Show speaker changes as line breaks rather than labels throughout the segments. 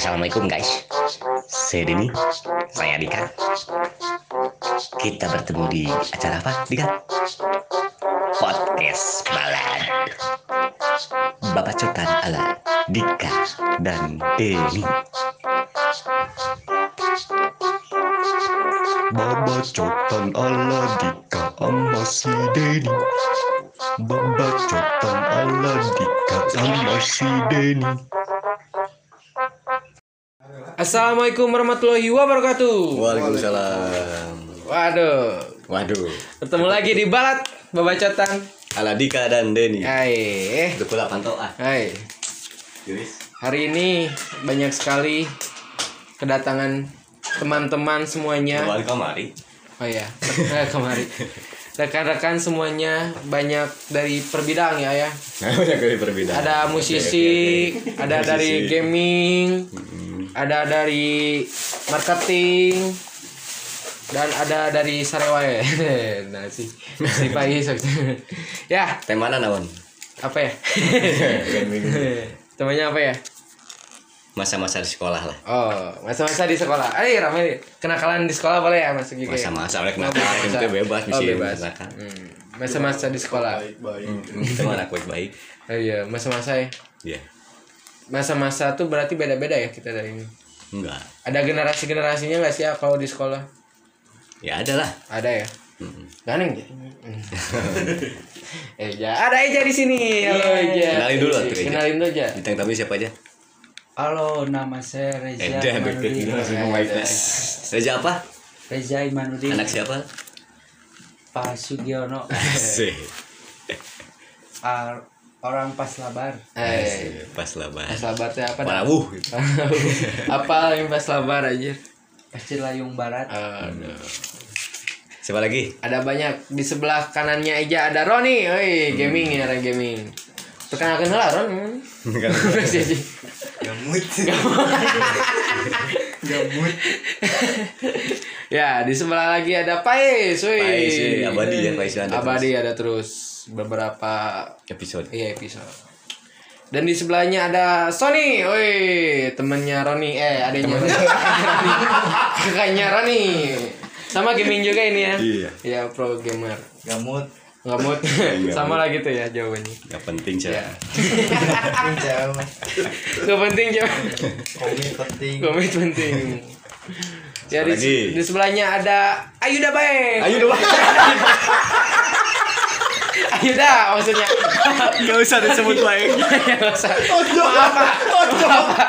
Assalamualaikum guys. Saya Denny. Saya Dika. Kita bertemu di acara apa Dika? Podcast Balad. Babacotan ala Dika dan Denny.
Babacotan ala Dika sama si Denny. Babacotan ala Dika sama si Denny
Assalamualaikum warahmatullahi wabarakatuh.
Waalaikumsalam.
Waduh,
Waduh.
bertemu lagi di Balat Babacotan.
Aladika dan Denny.
Hai,
pula pantau ah.
hai.
Juris.
Hari ini banyak sekali kedatangan teman-teman semuanya.
Balik kamari.
Oh iya, eh, kemari. Rekan-rekan semuanya banyak dari per bidang ya ya.
Banyak kali perbedaan.
Ada musisi, ada dari gaming,
Mm-mm.
ada dari marketing dan ada dari Sarewae. nah sih, si Pais. ya,
Temana naon?
apa ya? Temannya apa ya?
Masa-masa di sekolah lah.
Oh, masa-masa di sekolah. Ayo ramai kenakalan di sekolah boleh ya masuk ya?
Masa-masa oleh
Oh,
kenapa
masa-
itu bebas
Oh,
misi
bebas. Hmm, Masa-masa di sekolah.
Kita mah anak baik-baik.
Oh iya, masa-masa ya.
Iya.
Masa-masa tuh berarti beda-beda ya kita dari ini.
Enggak.
Ada generasi-generasinya nggak sih ya kalau di sekolah?
Ya ada lah.
Ada ya. Ganeng ya. Eja, ada Eja di sini. Halo Eja.
Kenalin dulu Eja.
Kenalin dulu aja.
Bintang tamu siapa aja?
Halo, nama saya Reza
Eda
Imanudin.
deket langsung ngomong baik. Reza apa?
Reza Imanudin.
Anak siapa?
Pak Sugiono. Ah, orang pas labar.
Eh,
Asik. Pas lah
pas
bahas.
labarnya apa? dah?
Parawuh.
apa yang pas labar aja?
Pasti Layung Barat.
Aduh.
Siapa lagi?
Ada banyak di sebelah kanannya Eja ada Roni. Oi, gaming ya, orang gaming. Perkenalkan lah Ron.
Kan.
Gamut.
ya, di sebelah lagi ada Pais. Woi.
Pais. Abadi ya, Pais ada
Abadi ada terus beberapa
Episode.
iya episode. Dan di sebelahnya ada Sony, woi, temennya Roni, eh adanya kakaknya Roni, sama gaming juga ini ya.
Iya.
Ya pro gamer,
Gamut.
Nggak
Nggak
sama lah gitu ya jawabannya.
Gak penting sih.
Ya,
Jauh.
nggak penting jawab.
Komit penting.
Komit penting. Ya di, sebelahnya ada Ayuda Bae.
Ayo.
Ayuda maksudnya.
Gak usah disebut baik.
Nggak usah. Maaf, Pak. Maaf, Pak.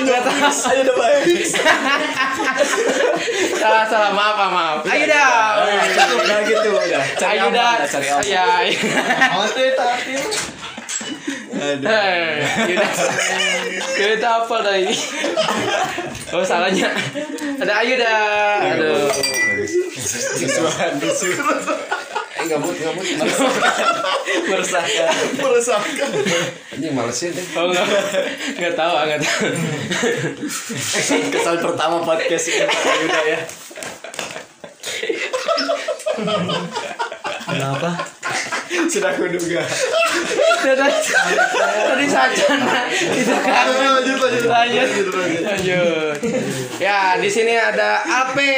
Nggak tahu.
Ayo udah baik.
Salah, salah. Maaf, Pak, maaf. Ayuda.
Udah gitu udah.
Ayuda.
aman, cari aman.
Ya, ya.
Oke, tapi
Hei, Ayuda. Kita apa tadi? Oh, salahnya. Ada Ayuda. Aduh.
Susuan tisu.
Eh, gabut, gabut.
Meresahkan. Meresahkan.
Ini malesin deh. Oh, enggak. Enggak tahu, enggak tahu.
Kesan pertama podcast ini Pak Yuda ya.
kenapa?
Sudah kuduga.
tadi saja itu kan
Lanjut lanjut
lanjut lanjut ya di sini ada
ada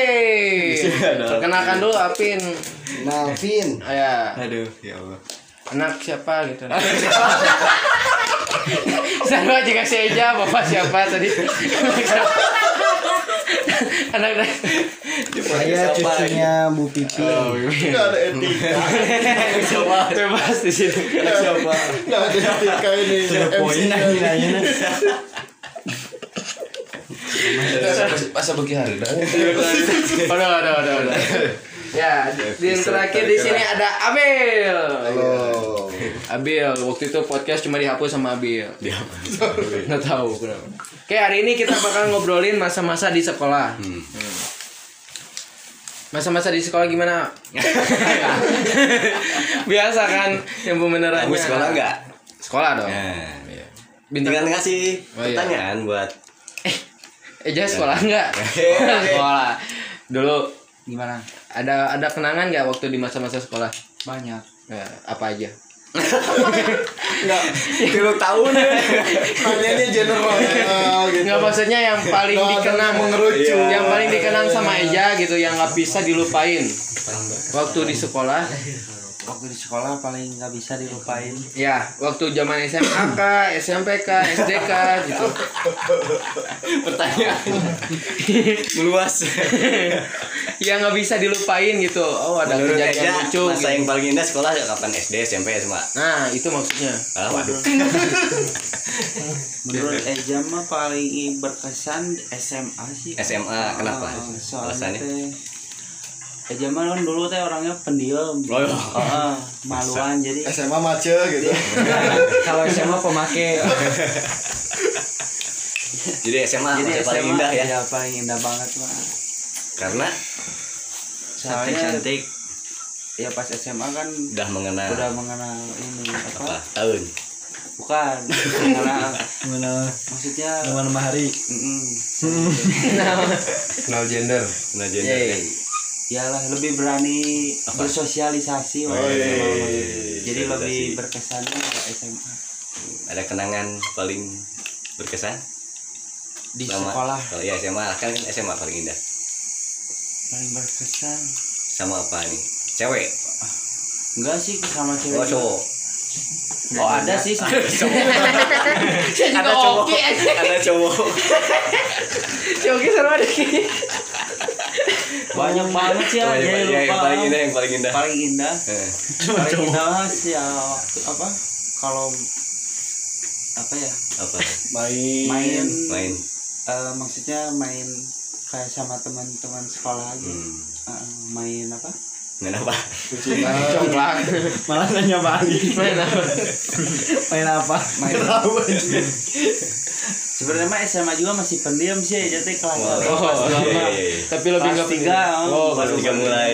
perkenalkan dulu Alpin
Navin.
Oh, ya
Aduh, ya Allah.
anak siapa gitu. Sama jika si Eja bapak siapa tadi? Anak
Saya cucunya Bu Pipi.
Oh,
Gak ada etika.
Siapa? Bebas di sini
Siapa?
Gak ada etika ini MC -nya.
masa bagi hari? Dah udah udah udah udah ya di yang terakhir di sini ada Abil.
Halo.
Abil waktu itu podcast cuma dihapus sama Abil.
Dia
nggak tahu. Kenapa Oke hari ini kita bakal ngobrolin masa-masa di sekolah.
Hmm.
masa-masa di sekolah gimana? Biasa kan yang benerannya
Kamu sekolah enggak?
sekolah dong.
Nah,
bintang
tinggal ngasih
Oh, iya.
pertanyaan buat
eh jangan sekolah enggak sekolah. Dulu
Gimana?
ada ada kenangan nggak waktu di masa-masa sekolah
Banyak.
Ya, apa aja
Enggak. Tilu tahun ya. Nanyanya general gitu.
Nggak maksudnya yang paling
Nggak
dikenang
mengerucut.
Yang paling dikenang sama Eja gitu Yang nggak bisa dilupain Waktu di sekolah
Waktu di sekolah paling nggak bisa dilupain.
Ya waktu zaman SMA kah, SMP kah, SD kah gitu
Pertanyaan meluas.
Yang nggak bisa dilupain gitu Oh ada
Menurut
kejadian
Eja,
lucu
masa yang
gitu.
paling indah sekolah kapan SD, SMP, SMA?
Nah itu maksudnya
Ah, waduh.
Menurut Eja mah paling berkesan SMA sih.
SMA, kenapa?
Ah, soalnya
Alasannya?
Eja mah kan dulu teh orangnya pendiam.
Oh, iya.
Heeh, maluan jadi
SMA mace gitu.
kalau SMA pemake
Jadi SMA
jadi SMA
paling indah ya.
ya paling indah banget mah
Karena
soalnya
cantik
ya pas SMA kan
udah mengenal
udah mengenal ini
apa?
apa
Tahun.
bukan mengenal
Mengenal
maksudnya
nama hari.
mm,
Kenal gender
Nah, gender
ya,
kan.
Iyalah lebih berani
Apa?
bersosialisasi
Oh,
waktu
iya.
Mah.
Iya,
jadi
iya,
lebih
iya.
berkesan ke SMA
Ada kenangan paling berkesan
di
Sama-
sekolah
Kalau ya SMA kan SMA paling indah.
paling berkesan
Sama apa nih? Cewek.
enggak sih sama cewek
Oh, cowok.
oh ada sih
ada cowok. Ada cowok.
Coki seru ada
banyak banget sih ya
Oh,
jadi
yang, paling indah, yang paling indah.
paling indah
Eh,
paling indah sih ya apa kalau apa ya
apa?
Main.
main
Main.
eh, maksudnya main kayak sama teman-teman sekolah aja
Hmm.
Main apa
Main apa?
Coklat
Malah nanya balik.
Main apa?
Main apa?
main
Tahu aja.
Sebenarnya mah SMA juga masih pendiam sih ya jadi kelas
Oh,
oh,
kelas
iya, iya, iya.
Tapi lebih
kelas tiga oh,
Oh,
baru
tiga mulai.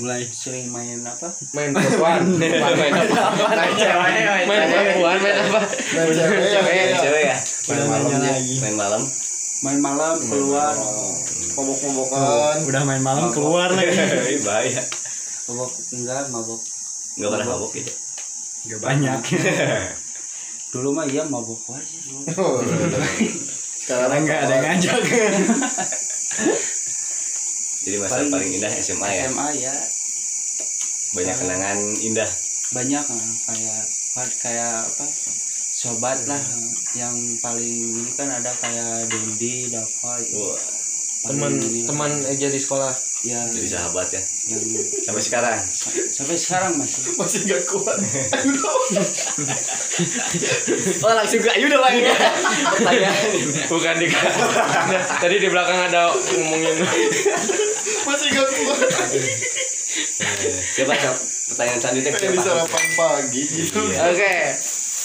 Mulai.
sering main apa
Main perempuan Main apa? Main cewek Main perempuan Main apa?
Main cewek.
Cewek.
Main cewek ya?
Udah nanya lagi.
Main malam.
main malam keluar
Mabok-mabokan. Udah main malam keluar lagi.
Ih, Bahaya.
mabok enggak mabok
Enggak pernah mabuk gitu.
Banyak.
dulu mah iya mabok aja dulu.
Sekarang nggak ada yang ngajak.
Jadi masa
Paling-
paling indah SMA ya.
SMA ya
Banyak kenangan indah.
banyak eh, kayak kayak apa sobat lah eh, yang paling ini kan ada kayak Dendi Dava itu
Wah,
Teman teman Eja di sekolah
yang
jadi sahabat ya.
yang
Sampai sekarang.
sampai sekarang masih
Masih nggak kuat.
Oh, langsung ke Ayu udah Bang. Pertanyaan.
Bukan di Tadi di belakang ada ngomongin
Masih nggak kuat.
Coba coba pertanyaan selanjutnya
Kayak di
siapa?
sarapan pagi gitu.
Iya.
Oke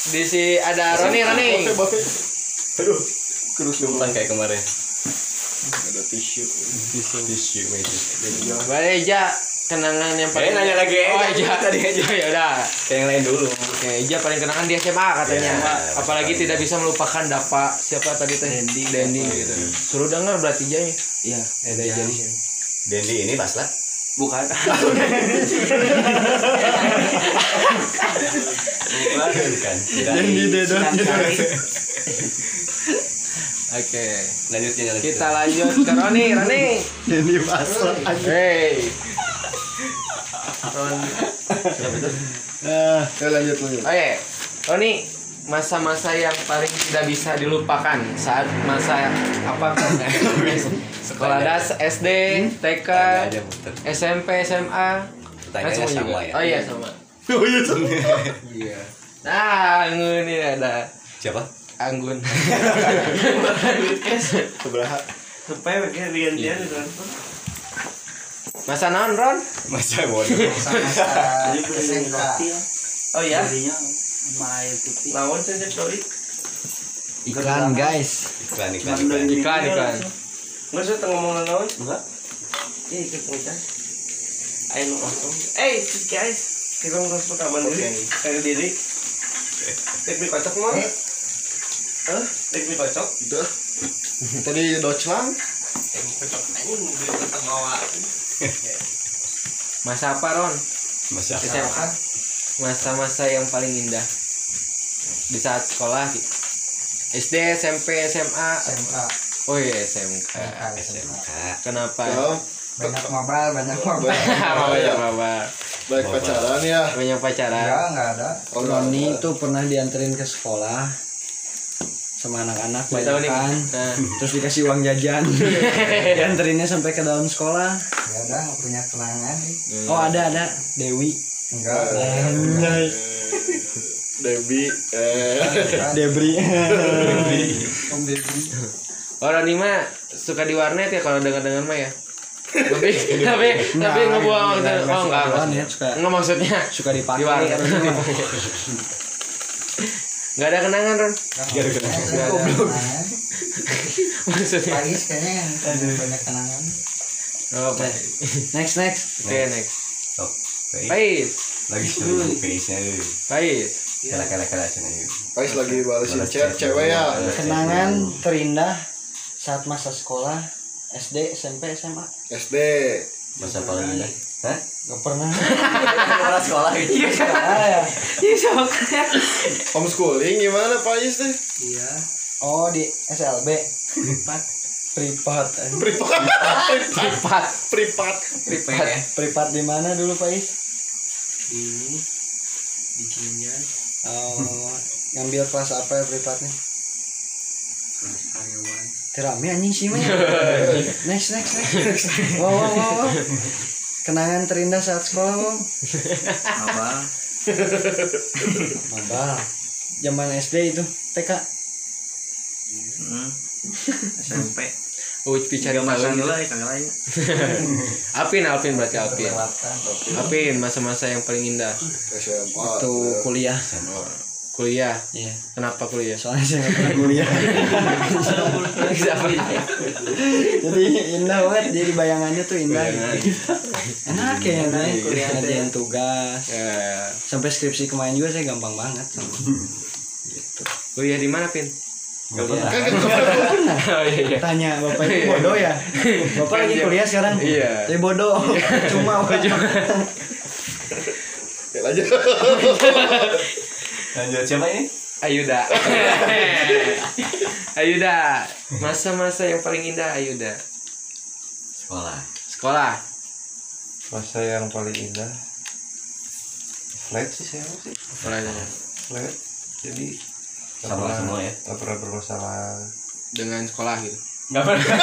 di si ada Roni Roni.
Aduh. Terus.
Bukan kayak kemarin.
Ada tisu.
Tisu magic.
Boleh Eja kenangan yang
Eh, nanya lagi,
Oh Eja
tadi aja.
Ya udah
Kayak yang lain dulu.
Oke Eja paling kenangan di SMA katanya
Ya,
Apalagi
paling.
tidak bisa melupakan Dapa Siapa tadi teh
Dendi.
Dendi gitu Suruh denger berarti Eja nya
iya
Ada Eja di sini
Dendi ini pas lah.
bukan
Bukan. Bukan. Tidak.
Oke
Lanjutnya lanjut.
Kita lanjut ke Roni Roni
Ini pasrah aja.
Hey Roni
Nah, ya lanjut lanjut.
Oke, Roni, masa-masa yang paling tidak bisa dilupakan saat masa apa sekolah das SD, TK,
aja, Puter.
SMP, SMA,
Pertanyaannya
Kan semua
sama
juga?
ya.
Oh iya sama.
Oh iya sama.
Iya. Nah, ini ada
Siapa?
Anggun.
Seberapa?
supaya kayak gantian
Masa naon, Ron?
Masa bodoh.
roti ya
Oh
putih
Lawan saja sorry.
Iklan guys.
Iklan iklan. Iklan.
Iklan,
video
iklan.
langsung.
Nggak usah tengok ngomong naon.
enggak
Iya, ikut ngomong. Ayo langsung. Eh, guys. Kita ngomong pertama diri. Kayak diri. Teknik kocok mah. Hah? Teknik kocok?
Udah. Tadi Deutschland.
Masa apa, Ron?
Masa
SMA. masa-masa yang paling indah. Di saat sekolah gitu. SD SMP SMA
SMA
oh iya SMK
SMK
kenapa?
Oh,
banyak mobile banyak mobile.
Banyak mabal
baik pacaran ya.
banyak pacaran.
Enggak enggak ada.
Oh,
Roni itu pernah dianterin ke sekolah sama anak-anak
Tahu nih.
banyak kan
Nah,
terus dikasih uang jajan. Dianterinnya sampai ke dalam sekolah.
Ya udah nggak punya kenangan nih
oh ada ada. Dewi.
Enggak.
Eh.
Debri.
Om baby
orang ini mah suka di warnet ya kalau dengar-dengar mah ya. Tapi tapi tapi ngebuang oh enggak
Warnet,
maksudnya
suka
enggak maksudnya
suka
di
dipakai
warnet
katanya.
nggak ada kenangan Ron
Saya goblok
maksudnya
kayaknya yang punya banyak kenangan
oh oke
next next
next
Sok, baik.
Pais
Lagi seru euy.
Pais
Kala-kala-kala cenah ieu.
Pais lagi balesin ce- cewek ya.
kenangan terindah saat masa sekolah SD SMP SMA
SD.
Masa paling indah. Hah?
Gak pernah
Kepala sekolah gitu.
ah, ya.
Homeschooling gimana Pais teh?
iya oh di SLB privat privat eh.
Privat.
privat
Privat.
privat
privat di mana dulu Pak Is?
ini di Cinjan
Oh, ngambil kelas apa ya privatnya?
kelas karyawan
Terami anjing sih mah. next next next. Wow wow wow. Kenangan terindah saat sekolah, Bang.
abal
Mabal. Zaman SD itu, TK.
hmm. SMP
oh bicara
masa ya kagak lain
Apin Alvin berarti
kelewatan
Apin masa-masa yang paling indah
SMA.
Waktu kuliah.
Kuliah
Iya.
kenapa kuliah
Soalnya saya nggak pernah kuliah. Jadi indah banget. Jadi bayangannya tuh indah.
Bayangan.
Enak ya, enak. Ngerjain tugas.
ya
Sampai skripsi kemarin juga saya gampang banget.
kuliah di mana Pin
Gak pernah.
Kan kan
oh iya iya
Tanya bapak itu bodoh ya. Bapak lagi kuliah sekarang.
Iya.
Saya bodoh. Cuma
Ya, lanjut.
Lanjut siapa ini?
Ayuda. Ayuda. Masa-masa yang paling indah Ayuda.
Sekolah.
sekolah.
Masa yang paling indah. Flat sih saya sih.
Sekolahnya
Flat. Jadi
Sama
pernah-
semua ya.
nggak pernah bermasalah.
Dengan sekolah gitu
Gak pernah.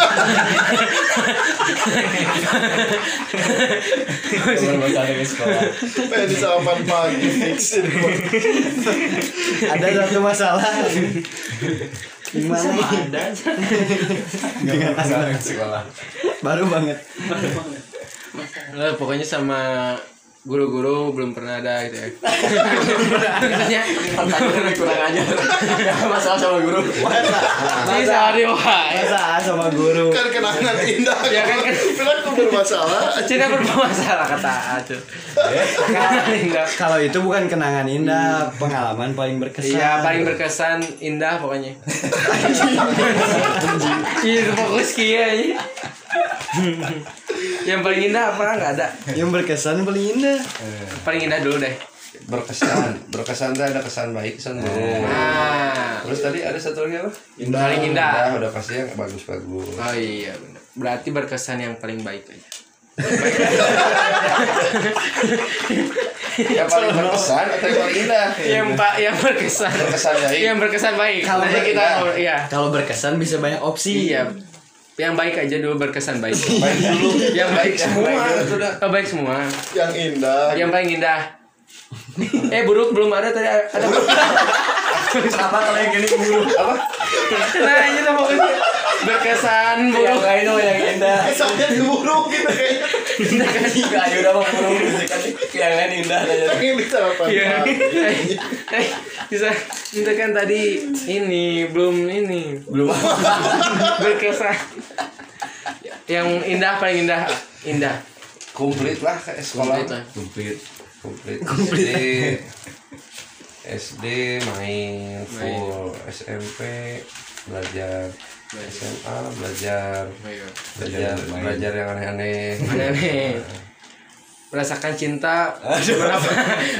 Gak pernah masalah dengan sekolah.
Pengen di sarapan pagi fix
ada satu masalah. Gimana?
ada
Gak pernah masalah dengan sekolah.
Baru banget.
Nah, pokoknya sama guru-guru belum pernah ada gitu ya maksudnya
Pertanyaan kurang. Gak masalah sama guru.
ini sehari wah
Masa sama guru.
Kan kenangan indah.
Ya kan, kan.
Bermasalah.
Cina bermasalah kata Acu indah
Kalau itu bukan kenangan indah, pengalaman paling berkesan.
Iya paling berkesan indah pokoknya Iya fokus kia ini Yang paling indah apa? Nggak ada.
Yang berkesan paling indah.
Paling indah dulu deh.
Berkesan. Berkesan tuh ada kesan baik kesan buruk.
Nah
Terus tadi ada satu lagi apa?
Paling indah.
udah pasti yang bagus-bagus.
Oh iya benar. Berarti berkesan yang paling baik aja.
Yang paling berkesan atau yang paling indah?
Yang pak yang berkesan.
Berkesan baik.
Yang berkesan baik.
Kalau
kita
indah.
Iya.
Kalau berkesan bisa banyak opsi.
Iya yang baik aja dulu berkesan baik.
Baik dulu.
Yang baik semua. oh, baik semua.
Yang indah.
yang paling indah eh buruk belum ada tadi ada
Kenapa kalau yang gini buruk? Apa?
nah ini tuh pokoknya berkesan buruk
lain dong yang indah.
Kesannya buruk gitu kayaknya.
Gak ayo udah mau buruk kan yang lain indah aja.
Pengen di sarapan
Iya. Eh, eh, bisa itu kan tadi ini belum ini
Belum.
berkesan yang indah paling indah indah
Komplit lah sekolah
Komplit lah.
Komplit.
Komplit. SD SD main full SMP belajar SMA belajar belajar.
Belajar main.
belajar yang aneh-aneh.
Aneh-aneh. merasakan cinta berapa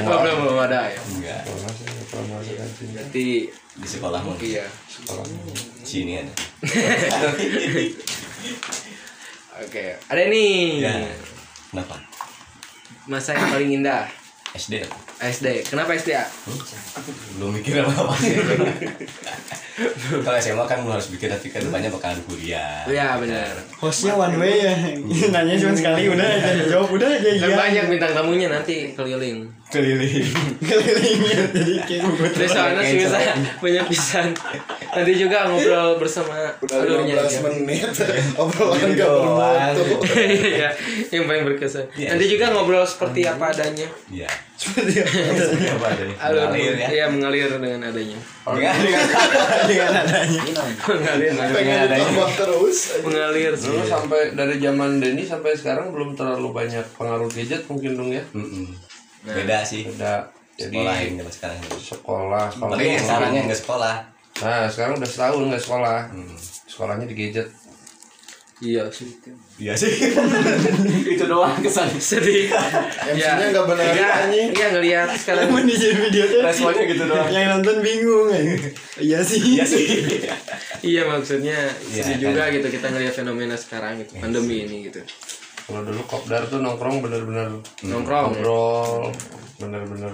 belum belum ada ya?
Enggak.
Pernah sih nggak pernah merasakan cinta.
Berarti
di sekolah mungkin.
Iya.
Sekolah
sini ada.
Oke ada nih.
Ya. Kenapa
masa yang paling indah.
SD
SD kenapa SD ya
belum mikir apa apa sih. Kalau SMA kan lu harus pikir nanti kan banyak bakal ada kuliah.
Iya benar.
Hostnya one way ya. Nanya cuma sekali udah aja jawab udah aja iya.
banyak bintang tamunya nanti keliling.
Keliling.
Kelilingnya jadi kayak
Terus soalnya sih bisa banyak pisan. Nanti juga ngobrol bersama
ya.
udah
alurnya.
15 menit obrolan gak bermutu
Iya, yang paling berkesan.
Iya.
Nanti juga ngobrol seperti apa adanya.
iya seperti apa ada nih
Alur
Mengalir ya
Iya, mengalir dengan adanya.
dengan dengan dengan adanya
mengalir,
pengen ditambah terus
mengalir.
Dulu sampai dari zaman Denny sampai sekarang belum terlalu banyak pengaruh gadget mungkin dong ya.
Mm-mm. beda sih
Udah jadi
sekolah yang zaman sekarang
sekolah kalau
sekarangnya nggak sekolah
Nah, sekarang udah setahun nggak sekolah.
Hmm.
Sekolahnya di gadget.
Iya sih.
iya sih itu doang kesan
Sedih.
MC-nya nggak benar
Iya,
anjing
iya ngelihat sekarang.
Emang di video tuh
responnya gitu doang
yang nonton bingung ya. iya sih
iya sih
Iya maksudnya
Iya,
sedih
kan.
juga gitu kita ngelihat fenomena sekarang gitu pandemi ini gitu.
Kalau dulu kopdar tuh nongkrong bener-bener
Nongkrong.
ngobrol, bener-bener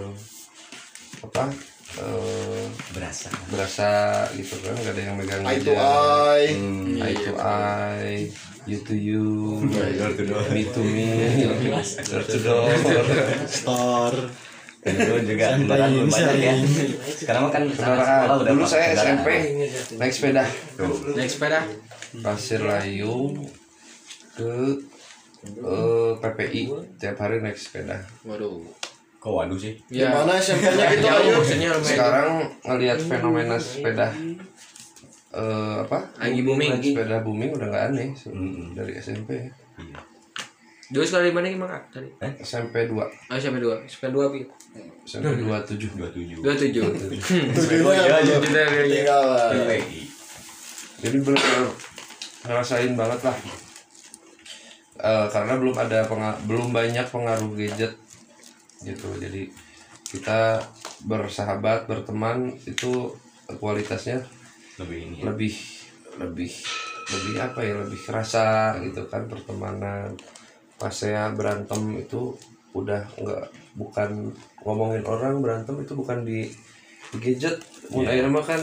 apa? Eh,
berasa.
Berasa gitu kan nggak ada yang megang
eye to eye.
Hmm.
eye to eye you to you.
Door to door.
me to me. Door to door.
Store.
Dan dulu juga. Kendaraan belum banyak ya. sekarang kan
kendaraan. dulu saya. SMP naik sepeda.
Naik sepeda.
pasir layu ke eh, PPI tiap hari naik sepeda.
Waduh.
Kok waduh sih?
Ya.
gimana SMP-nya gitu?
Jauh,
ayo.
sekarang ngelihat fenomena sepeda eh apa?
Lagi booming.
sepeda booming udah nggak aneh
Mm-mm.
dari SMP
Iya.
Dua sekali mana gimana tadi?
SMP 2
Oh, sampai dua. Sampai dua gitu.
SMP 27
dua tujuh.
Dua tujuh.
Tujuhnya
Kita
belum ketinggalan
PPI
jadi benar ngerasain banget lah. Eh, karena belum ada penga- belum banyak pengaruh gadget gitu. Jadi kita bersahabat berteman itu kualitasnya
lebih ini ya.
lebih lebih lebih apa ya lebih kerasa gitu kan pertemanan. Pas saya berantem itu udah nggak bukan ngomongin orang berantem itu bukan di, di gadget
Iya.
ayeuna mah kan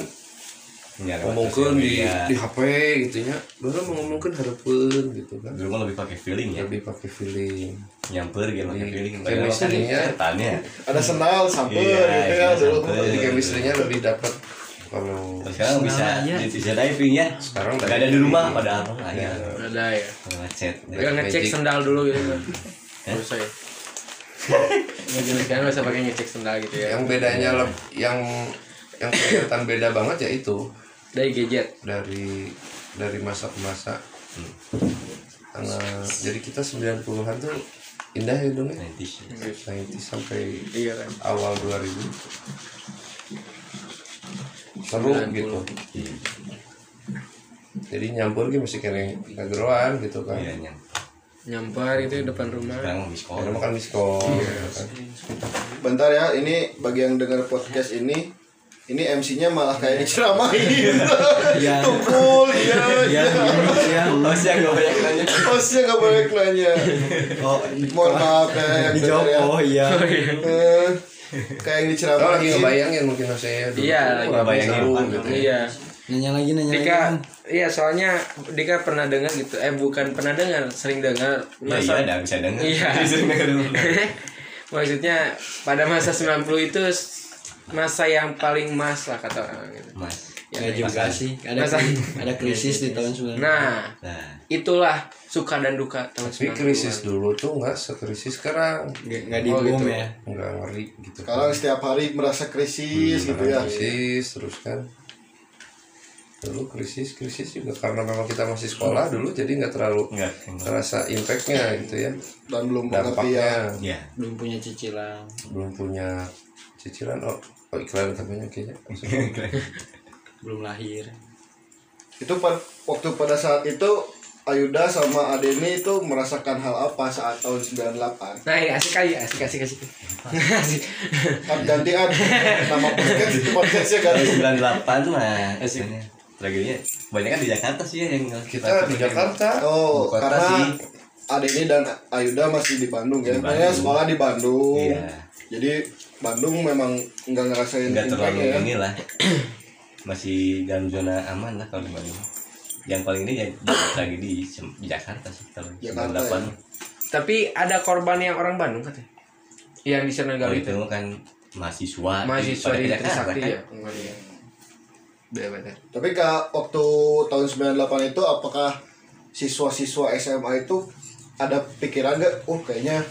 Ya, lewat
ngomongin di di HP gitu nya baru mau ngomongin harapan gitu kan.
Dulu mah lebih pakai feeling ya?
Lebih pakai feeling
nyamper gitu
Iya.
feeling
Chemistry-nya.
setan ya
ada sendal sampai
Iya,
gitu ya
iya,
dulu
jadi chemistry-nya lebih dapat kalau
sekarang bisa bisa diving ya
sekarang
nggak ada di rumah padahal ya
Ada ya.
ngechat
Kita ngecek
Magic.
sendal dulu gitu kan. Terus saya. Ya jenis kan bisa pakai ngecek sendal gitu ya.
yang bedanya leb- yang yang kelihatan beda banget ya itu
Dari gadget.
dari dari masa ke masa karena jadi kita 90-an tuh indah ya dong ya? 90 sampai
Iya kan.
awal 2000 seru
90.
gitu. Jadi nyampur gitu masih kena ngageroan gitu kan.
Iya nyam
Nyampar itu depan rumah.
sekarang
makan miskom gitu kan.
bentar ya ini bagi yang dengar podcast ini ini MC-nya malah kayak diceramahin
Iya.
tumpul ya
iya iya
oh sih nggak banyak nanya
hostnya nggak boleh nanya
oh
mohon maaf ya yang
dijawab
dengar ya.
oh iya
Eh, kayak yang
Lo lagi
diceramahin
ngebayangin mungkin saya dulu
Iya, lagi
apa
gitu ya.
Iya.
nanya lagi nanya lagi
Dika,
Bang.
iya soalnya Dika pernah dengar gitu. Eh bukan pernah dengar, sering dengar.
ya iya ada bisa denger
Iya. Maksudnya pada masa 90 itu masa yang paling mas lah kata orang gitu.
mas.
Ya,
Nggak juga
Masa-
sih. Ada
Masa-
ada krisis di tahun 90
Nah,
nah.
itulah suka dan duka tahun
Tapi
90-an.
krisis dulu tuh nggak sekrisis sekarang.
Nggak nggak di boom
gitu.
ya.
Nggak ngeri gitu.
Sekarang setiap hari merasa krisis gitu ya.
krisis terus kan. Dulu krisis krisis juga karena memang kita masih sekolah dulu jadi nggak terlalu
enggak
terasa impactnya gitu ya.
Dan belum ya
dampaknya
ya
belum punya cicilan.
Belum punya cicilan oh, oh iklan katanya kayaknya
belum lahir
itu pa- waktu pada saat itu Ayuda sama Adeni itu merasakan hal apa saat tahun 98?
Nah, ini asik kali, asik asik asik. asik.
Kan gantian nama podcast itu podcastnya ganti.
98 mah sebenarnya tragedinya banyak kan di Jakarta sih ya yang
kita di Jakarta
Oh, karena
sih.
Adeni dan Ayuda masih di Bandung ya.
Di
Makanya
Bandung.
sekolah di Bandung.
iya
Jadi Bandung memang nggak ngerasain
nggak terlalu
ya.
ini lah masih dalam zona aman lah kalau di Bandung yang paling ini ya lagi di, di Jakarta sih kalau
Jakarta,
98
ya.
Tapi ada korban yang orang Bandung katanya. Yang di sana
kalau
Gali
itu kan mahasiswa
mahasiswa di
ke Jakarta
Trisakti
kan.
ya. Benar.
Tapi kak waktu tahun 98 itu apakah siswa-siswa SMA itu ada pikiran nggak? Oh kayaknya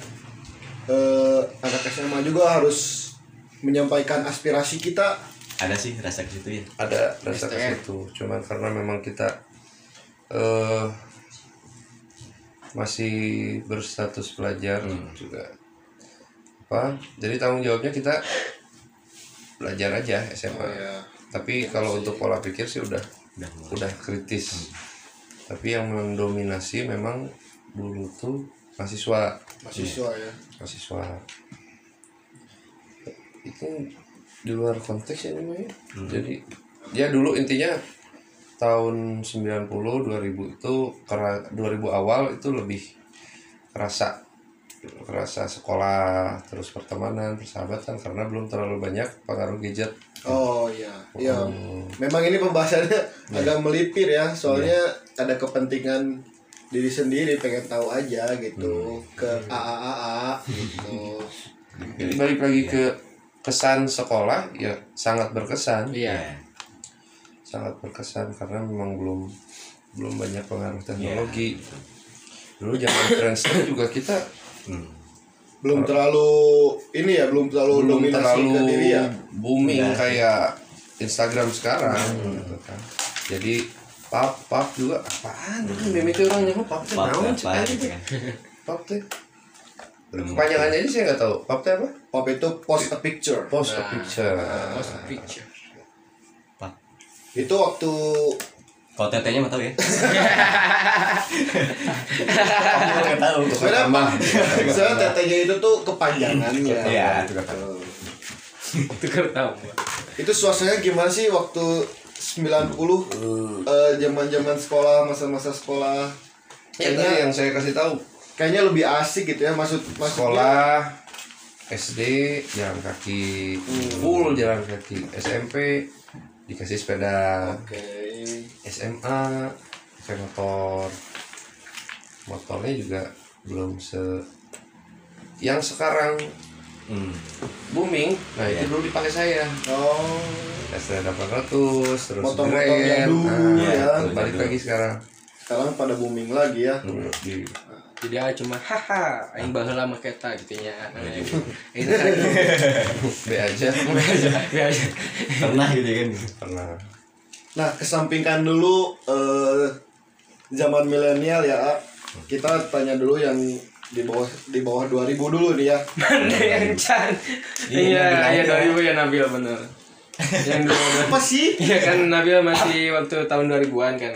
eh, anak SMA juga harus menyampaikan aspirasi kita.
ada sih rasa ke situ ya.
Ada rasa ke situ. Cuman karena memang kita eh masih berstatus pelajar juga. Apa? Jadi tanggung jawabnya kita belajar aja SMA tapi kalau untuk pola pikir sih udah
udah
udah kritis. Tapi yang mendominasi memang dulu tuh mahasiswa.
Mahasiswa ya.
Mahasiswa. Itu di luar konteks ya namanya jadi ya dulu intinya tahun 90 2000 itu kera 2000 awal itu lebih kerasa. Kerasa sekolah terus pertemanan persahabatan karena belum terlalu banyak pengaruh gadget.
Oh iya, iya.
Hmm.
Memang ini pembahasannya agak melipir ya, soalnya ada kepentingan diri sendiri pengen tahu aja gitu ke AAAA gitu.
jadi balik lagi ke kesan sekolah ya sangat berkesan.
Iya.
sangat berkesan karena memang belum belum banyak pengaruh teknologi. Dulu zaman Friendster juga kita
Belum terlalu ini ya, belum terlalu
belum
dominasi
terlalu
ke diri ya.
booming kayak Instagram sekarang gitu kan. Jadi pap pap juga apaan itu meme itu orang nyebut pap teh naon cek
gitu kan.
pap teh kepanjangannya aja saya nggak tahu pap teh apa
Pop itu post a picture.
post a picture
Post a picture.
Itu waktu
kalau tetenya mah tahu ya Kamu nggak tahu
sebenarnya
tambah.
Saya tetenya itu tuh kepanjangannya.
Iya, itu kata.
Itu kan tahu.
Itu suasananya gimana sih waktu 90 eh, zaman-zaman sekolah, masa-masa sekolah?
ya
Kayaknya
yang saya kasih tahu
kayaknya lebih asik gitu ya maksud maksudnya
sekolah SD jalan kaki full jalan kaki SMP dikasih sepeda
Oke.
SMA pakai motor motornya juga belum se yang sekarang
hmm.
booming nah itu dulu dipakai saya
Oh.
Tesla 800 terus
Motor-motor yang dulu
nah,
ya.
balik lagi sekarang
Sekarang pada booming lagi ya.
Hmm, di
Jadi ah cuma haha aing baheula make eta gitu nya. Ini
B aja
pernah gitu kan
pernah
Nah, kesampingkan dulu eh, zaman milenial ya. A. Kita tanya dulu yang di bawah di bawah 2000 dulu nih ya.
Mana yang can? Iya, iya 2000 ya Nabil bener. Yang 2000.
Apa sih?
Iya kan Nabil masih waktu tahun 2000-an kan.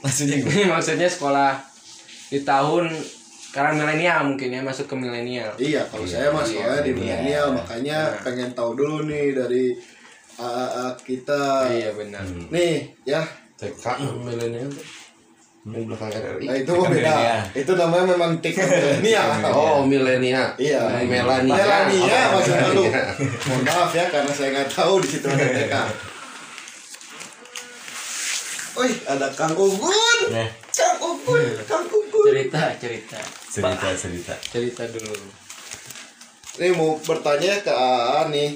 maksudnya gue
Ini maksudnya sekolah di tahun sekarang milenial mungkin ya masuk ke milenial.
Iya, kalau saya mah soalnya di
Iya.
milenial makanya pengen tahu dulu nih dari AAA kita.
Iya benar.
Nih, ya.
TK milenial yang belakang RRI
Nah, itu beda.
milenial.
Itu namanya memang TikTok milenial.
oh milenial
Iya.
Melania
Melania
Oh,
maksudnya lu. Mohon maaf ya karena saya nggak tahu di situ ada TK. Wih, ada Kang Ugun.
nah
Kang Ugun, Kang Ugun.
Cerita, cerita.
cerita cerita
Cerita dulu.
Nih mau bertanya ke AA nih.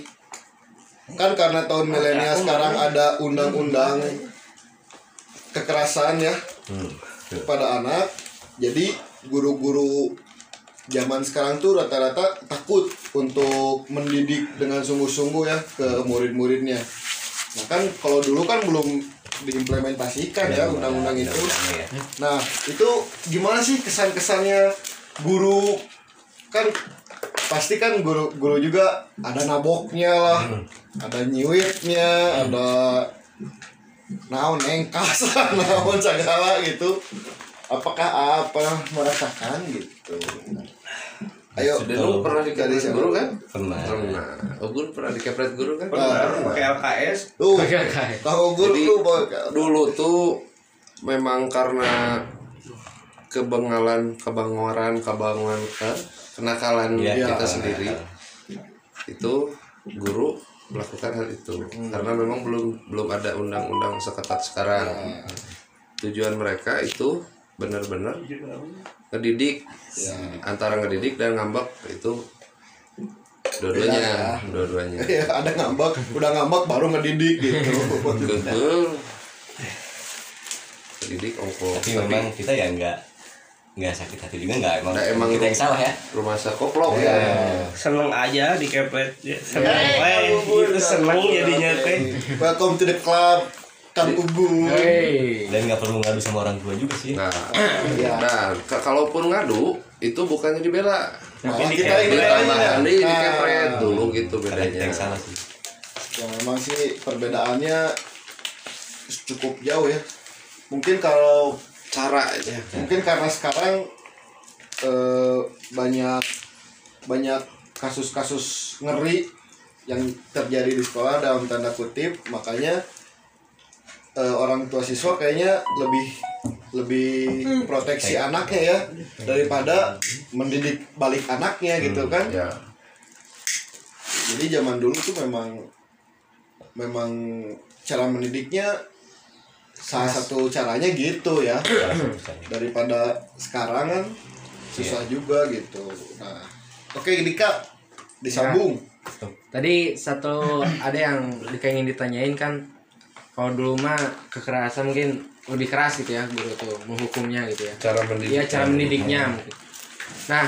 Kan karena tahun milenial sekarang ada undang-undang kekerasan ya
hmm.
pada anak. Jadi guru-guru zaman sekarang tuh rata-rata takut untuk mendidik dengan sungguh-sungguh ya ke murid-muridnya. Nah kan kalau dulu kan belum diimplementasikan ya undang-undang itu.
ya.
Nah, itu gimana sih kesan-kesannya guru kan pasti kan guru guru juga ada naboknya lah, ada nyiwitnya, ada naon engkas lah, naon segala gitu. apakah pernah merasakan gitu ayo
Sudah lu pernah
dari
dikepret
siapa?
guru kan?
pernah
Pernah. Oh, guru pernah dikepret guru kan?
Pernah.
pakai LKS
tuh kalau guru
Jadi,
tuh
Dulu tuh memang karena kebengalan, kebangoran, kebanguan ke kenakalan
Iya,
kita
iya.
sendiri itu guru melakukan hal itu. Karena memang belum belum ada undang-undang seketat sekarang. Tujuan mereka itu benar-benar ngedidik antara ngedidik dan ngambek itu dua-duanya dua-duanya.
Ya ada ngambek udah ngambek baru ngedidik gitu.
Betul. Ngedidik
tapi memang kita ya nggak nggak sakit hati juga nggak? Emang,
Nggak, emang
kita yang salah ya?
rumah koplok ya.
Seneng aja dikepret ya, seneng we gitu seneng jadinya teh.
Welcome to the club Kang Ugu
Hey.
dan nggak perlu ngadu sama orang tua juga sih.
Nah,
Iya.
nah ka- kalaupun ngadu itu bukannya dibela,
Tapi
kita yang
dikepret.
ditanya.
ditambahkan di
Nah,
dikepret dulu gitu bedanya.
yang salah sih.
Ya memang sih perbedaannya cukup jauh ya. Mungkin kalau
Cara aja.
mungkin karena sekarang eh, banyak banyak kasus-kasus ngeri yang terjadi di sekolah dalam tanda kutip. Makanya eh, orang tua siswa kayaknya lebih lebih proteksi anaknya ya daripada mendidik balik anaknya gitu kan.
Ya,
jadi zaman dulu tuh memang memang cara mendidiknya salah satu caranya gitu ya. Daripada sekarang kan susah juga gitu. Nah oke Dika disambung.
Tadi satu ada yang ingin ditanyain kan kalau dulu mah kekerasan mungkin lebih keras gitu ya guru tuh menghukumnya gitu ya.
cara mendidik.
Iya cara mendidiknya. Mungkin. Nah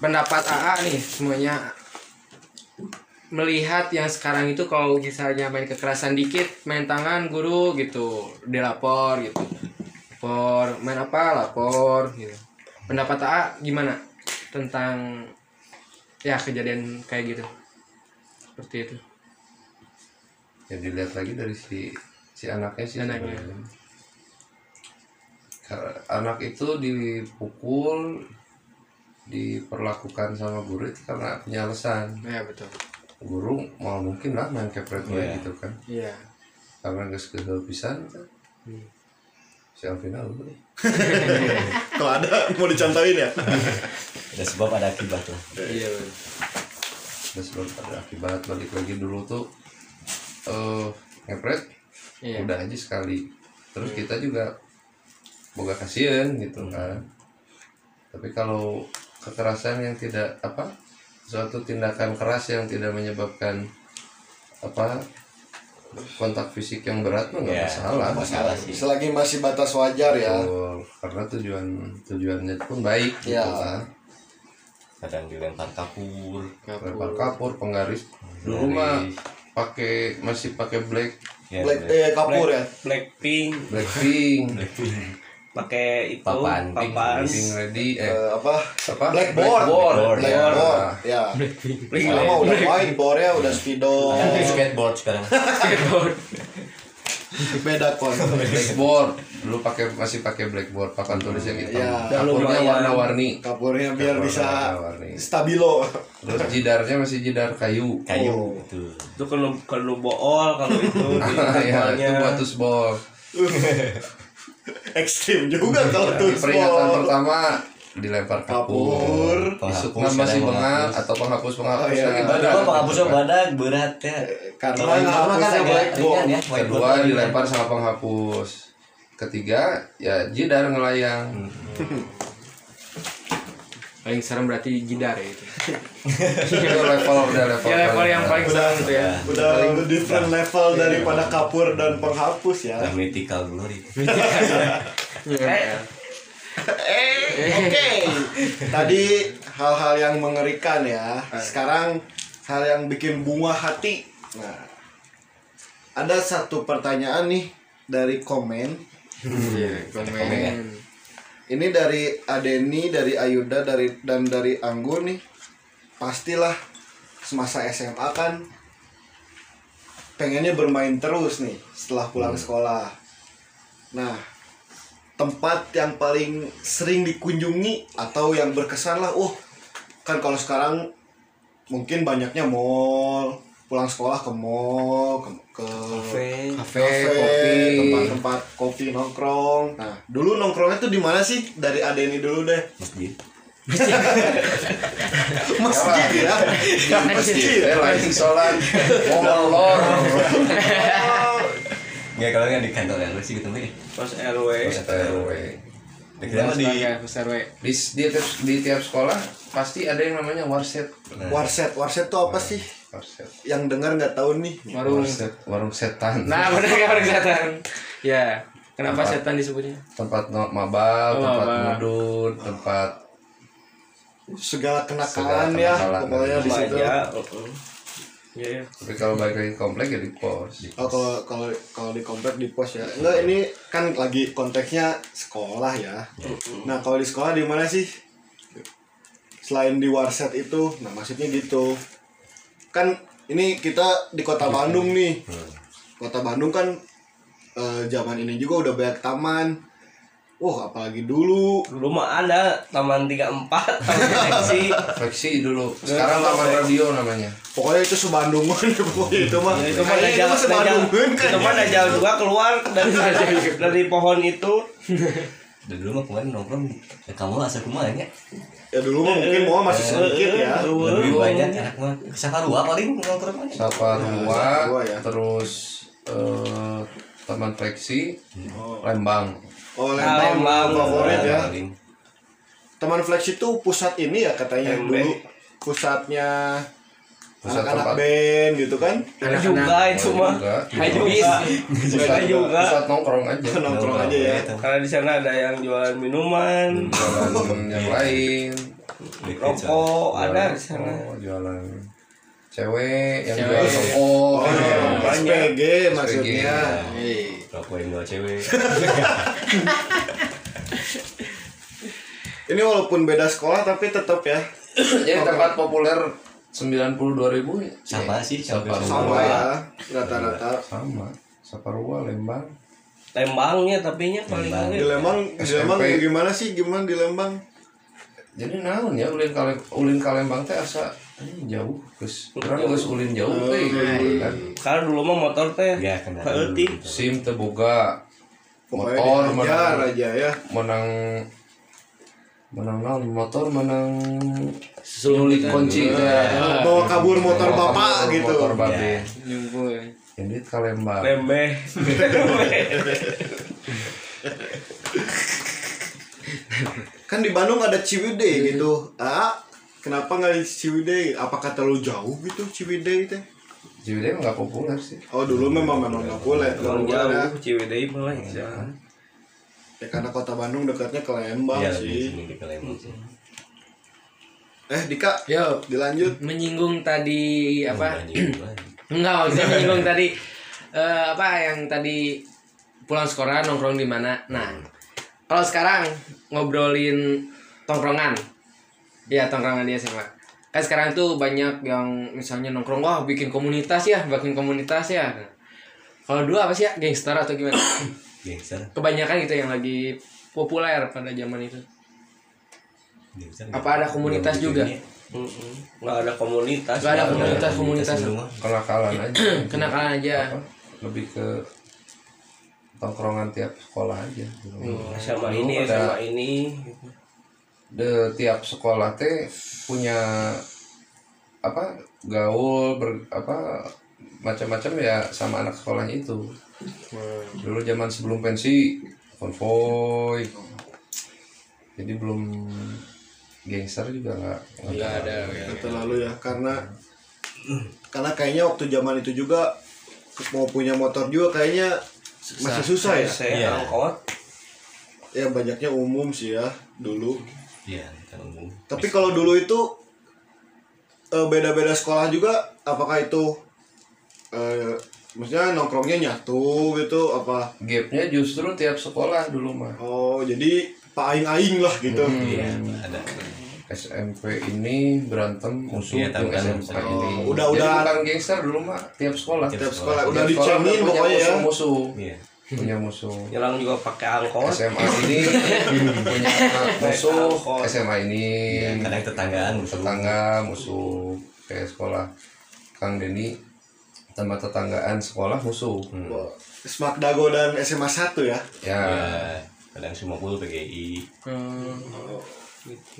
pendapat AA nih semuanya melihat yang sekarang itu kalau misalnya main kekerasan dikit main tangan guru gitu dilapor gitu lapor main apa lapor gitu pendapat AA gimana tentang ya kejadian kayak gitu seperti itu
Ya dilihat lagi dari si si anaknya sih.
Anaknya.
sebenarnya. Anak itu dipukul, diperlakukan sama guru itu karena punya alasan.
ya betul
Guru mau mungkin lah main kepret
Iya.
gitu kan.
iya.
Karena nggak segel pisan kan. Si Alvina lu deh
kalau ada mau dicontohin ya?
Ada sebab ada akibat lah.
Iya
udah sebelum ada akibat. Balik lagi dulu tuh eh ngepret
iya.
udah aja sekali. Terus kita juga boga kasihan gitu kan. Tapi kalau kekerasan yang tidak apa suatu tindakan keras yang tidak menyebabkan apa kontak fisik yang berat mah nggak
Ya,
masalah.
masalah sih.
Selagi masih batas wajar ya.
Betul. karena tujuan tujuannya pun baik gitu
Ya.
kan
kadang dilempar kapur.
Lempar kapur. penggaris. Dulu mah pakai masih pakai black.
Ya,
Black, eh, kapur ya?
Blackpink
blackpink
pakai itu
Papan,
papan
pink ready eh
Eh, apa?
apa?
Blackboard.
Blackboard,
blackboard
ya.
ya. Sekarang mah udah whiteboard ya udah speedo.
Ada skateboard sekarang.
Beda kon.
Blackboard. Dulu pakai masih pakai blackboard papan tulis yang hitam.
Ya.
kapurnya warna-warni.
Kapurnya biar
Kapur
bisa
warna-warni.
stabilo.
Terus jidarnya masih jidar kayu.
Kayu.
Oh.
itu.
Itu kalau kalau bool kalau itu di
ya itu buat tusbol
ekstrim juga kalau tuh
peringatan
sport.
pertama dilempar kapur
kapur.
masih
ada
bengal atau penghapus penghapus
Oh, iya.
lagi
Aduh,
badan.
kok penghapusnya badak berat ya.
Karena
mah kan ringan ya.
Kedua dilempar sama penghapus. Ketiga ya jidar ngelayang
paling serem berarti jidar ya itu.
Itu level udah level.
Ya level yang paling serem itu ya.
udah different level daripada kapur dan penghapus ya.
Udah mythical glory
Eh,
Eh, oke. Tadi hal-hal yang mengerikan ya. Sekarang hal yang bikin bunga hati. Nah, ada satu pertanyaan nih dari komen.
Iya, komen.
Ini dari Adeni, dari Ayuda, dari dan dari Anggun nih. Pastilah semasa SMA kan pengennya bermain terus nih setelah pulang sekolah. Nah, tempat yang paling sering dikunjungi atau yang berkesan lah wah kan kalau sekarang mungkin banyaknya mall pulang sekolah ke mall ke, ke
Kafe.
kafe kopi
tempat-tempat kopi nongkrong. Nah dulu nongkrongnya tuh di mana sih? Dari Adeni dulu deh.
Masjid.
Masjid ya? Masjid.
Eh lagi sholat. Molor.
nggak kalau nggak di kantor RW sih ketemu ya?
Pas RW.
RW.
Dikira mah di
besar we.
Di, di, tiap, di tiap sekolah pasti ada yang namanya warset.
warset. Warset tuh apa sih
Warset.
yang dengar nggak tahu nih
warung
Warset, warung setan.
nah benar kan warung setan ya kenapa
Tempat.
setan disebutnya
tempat no, mabal,
Oh,
tempat
mabal.
mudun, tempat
segala
Segala
kenakalan ya
kenakalan.
pokoknya di situ
Remaja. heeh. Iya, iya.
tapi kalau balik lagi komplek ya di pos.
Oh kalau kalau kalau di komplek di pos ya. Enggak ini kan lagi konteksnya sekolah ya. Nah kalau di sekolah di mana sih? Selain di warset itu, nah maksudnya gitu. Kan ini kita di kota Bandung nih. Kota Bandung kan eh, zaman ini juga udah banyak taman. Wah apalagi dulu.
Dulu mah ada Taman 34, Taman Seksi.
Fleksi dulu. Sekarang taman radio namanya.
Pokoknya itu sebandungan pokoknya itu mah.
Ya, itu mah dajal,
kan.
itu mah dajal juga keluar dari dari pohon itu.
Dan dulu mah kemarin nongkrong ya kamu asal kumanya
Ya dulu mah mungkin mau masih sedikit ya.
lebih banyak anak mah saparua paling nongkrong mah
Saparua,
Saparua ya.
terus eh, Taman Fleksi, Lembang.
Oh
Nah,
Lembang
Lembang.
favorit ya. Teman Flex itu pusat ini ya katanya
MB.
dulu pusatnya
Pusat
anak-anak band gitu kan
Itu juga itu mah.
juga.
Hai juga.
Pusat,
juga.
pusat nongkrong aja.
nongkrong aja ya
Karena di sana ada yang jualan minuman,
Jualan yang lain.
rokok, ada di sana.
Oh, jualan cewek yang
Cewek.
jual rokok.
oh
banyak.
SPG maksudnya Eh,
rokok yang bawa cewek
ini walaupun beda sekolah tapi tetap ya
Jadi tempat populer 92 ribu ya?
Sama sih,
Saparua.
sama ya rata-rata
Sama. Saparua, Lembang.
Lembangnya tapi nya paling
Lembang.
di Lembang di. Lembang gimana sih gimana di Lembang
Jadi naon ya ulin kale ulin kalembang teh asa ini jauh geus urang geus ulin jauh teh kan.
Karena dulu mah motor teh
ya kenal
Heeutik.
SIM boga.
pokoknya
Motor menang
aja ya
menang menang naon motor menang
Sulit
kunci teh.
bawa kabur motor
Bawa
bapak
kabur
gitu
Motor babe.
nyumpul
Ini kalembang.
lembeh.
kan di Bandung ada Ciwidey gitu ah kenapa nggak di Ciwidey apakah terlalu jauh gitu Ciwidey teh
Ciwidey nggak populer sih.
oh dulu memang memang nggak boleh ya.
jauh Ciwidey mah ya.
Ya karena kota Bandung dekatnya ke Lembang
ya
sih.
sini di Palembang sih.
Eh Dika
yo
dilanjut.
menyinggung tadi apa?
Banyak lagi.
enggak maksudnya menyinggung tadi eh, apa yang tadi pulang sekolah nongkrong di mana. Nah kalau sekarang ngobrolin tongkrongan. Ya tongkrongan dia SMA kan sekarang tuh banyak yang misalnya nongkrong wah bikin komunitas ya bikin komunitas ya. Kalau dulu apa sih ya? Gangster atau gimana
gangster
kebanyakan gitu yang lagi populer pada zaman itu
gangster
Apa ada komunitas juga?
Mm-mm. Nggak ada komunitas.
Nggak ada komunitas. komunitas.
Kenakalan aja.
kenakalan aja
Apa? Lebih ke tongkrongan tiap sekolah aja.
Sama
Dulu
ini,
ada-
sama ini.
de tiap sekolah teh punya apa gaul ber, apa macam-macam ya sama anak sekolahnya itu dulu zaman sebelum pensi konvoy. Jadi belum gangster juga nggak
nggak ada ya.
Nggak terlalu ya karena karena kayaknya waktu zaman itu juga mau punya motor juga kayaknya masih susah ya.
Saya
Iya.
angkot.
ya banyaknya umum sih ya dulu.
Iya kan umum.
Tapi kalau dulu itu eh, beda-beda sekolah juga apakah itu eh, maksudnya nongkrongnya nyatu gitu apa?
Gapnya justru tiap sekolah dulu mah.
Oh jadi pak aing-aing lah gitu.
Iya ada.
SMP ini berantem musuh
Iya, tahu
yang
kan,
SMP
misalnya.
ini.
Udah-
Jadi
udah-
bukan gangster dulu mah tiap sekolah.
tiap sekolah.
Tiap
udah
Tiap sekolah
dicengin
punya
pokoknya ya.
musuh-musuh.
iya.
Punya musuh.
Nyelang juga pakai angkot.
SMA ini punya musuh. SMA ini
kadang tetanggaan musuh.
tetangga musuh kayak sekolah. Kang Denny sama tetanggaan sekolah musuh
Wah, Smak Dago dan SMA 1 ya.
ya
ya kadang semua pul PGI
Hmm.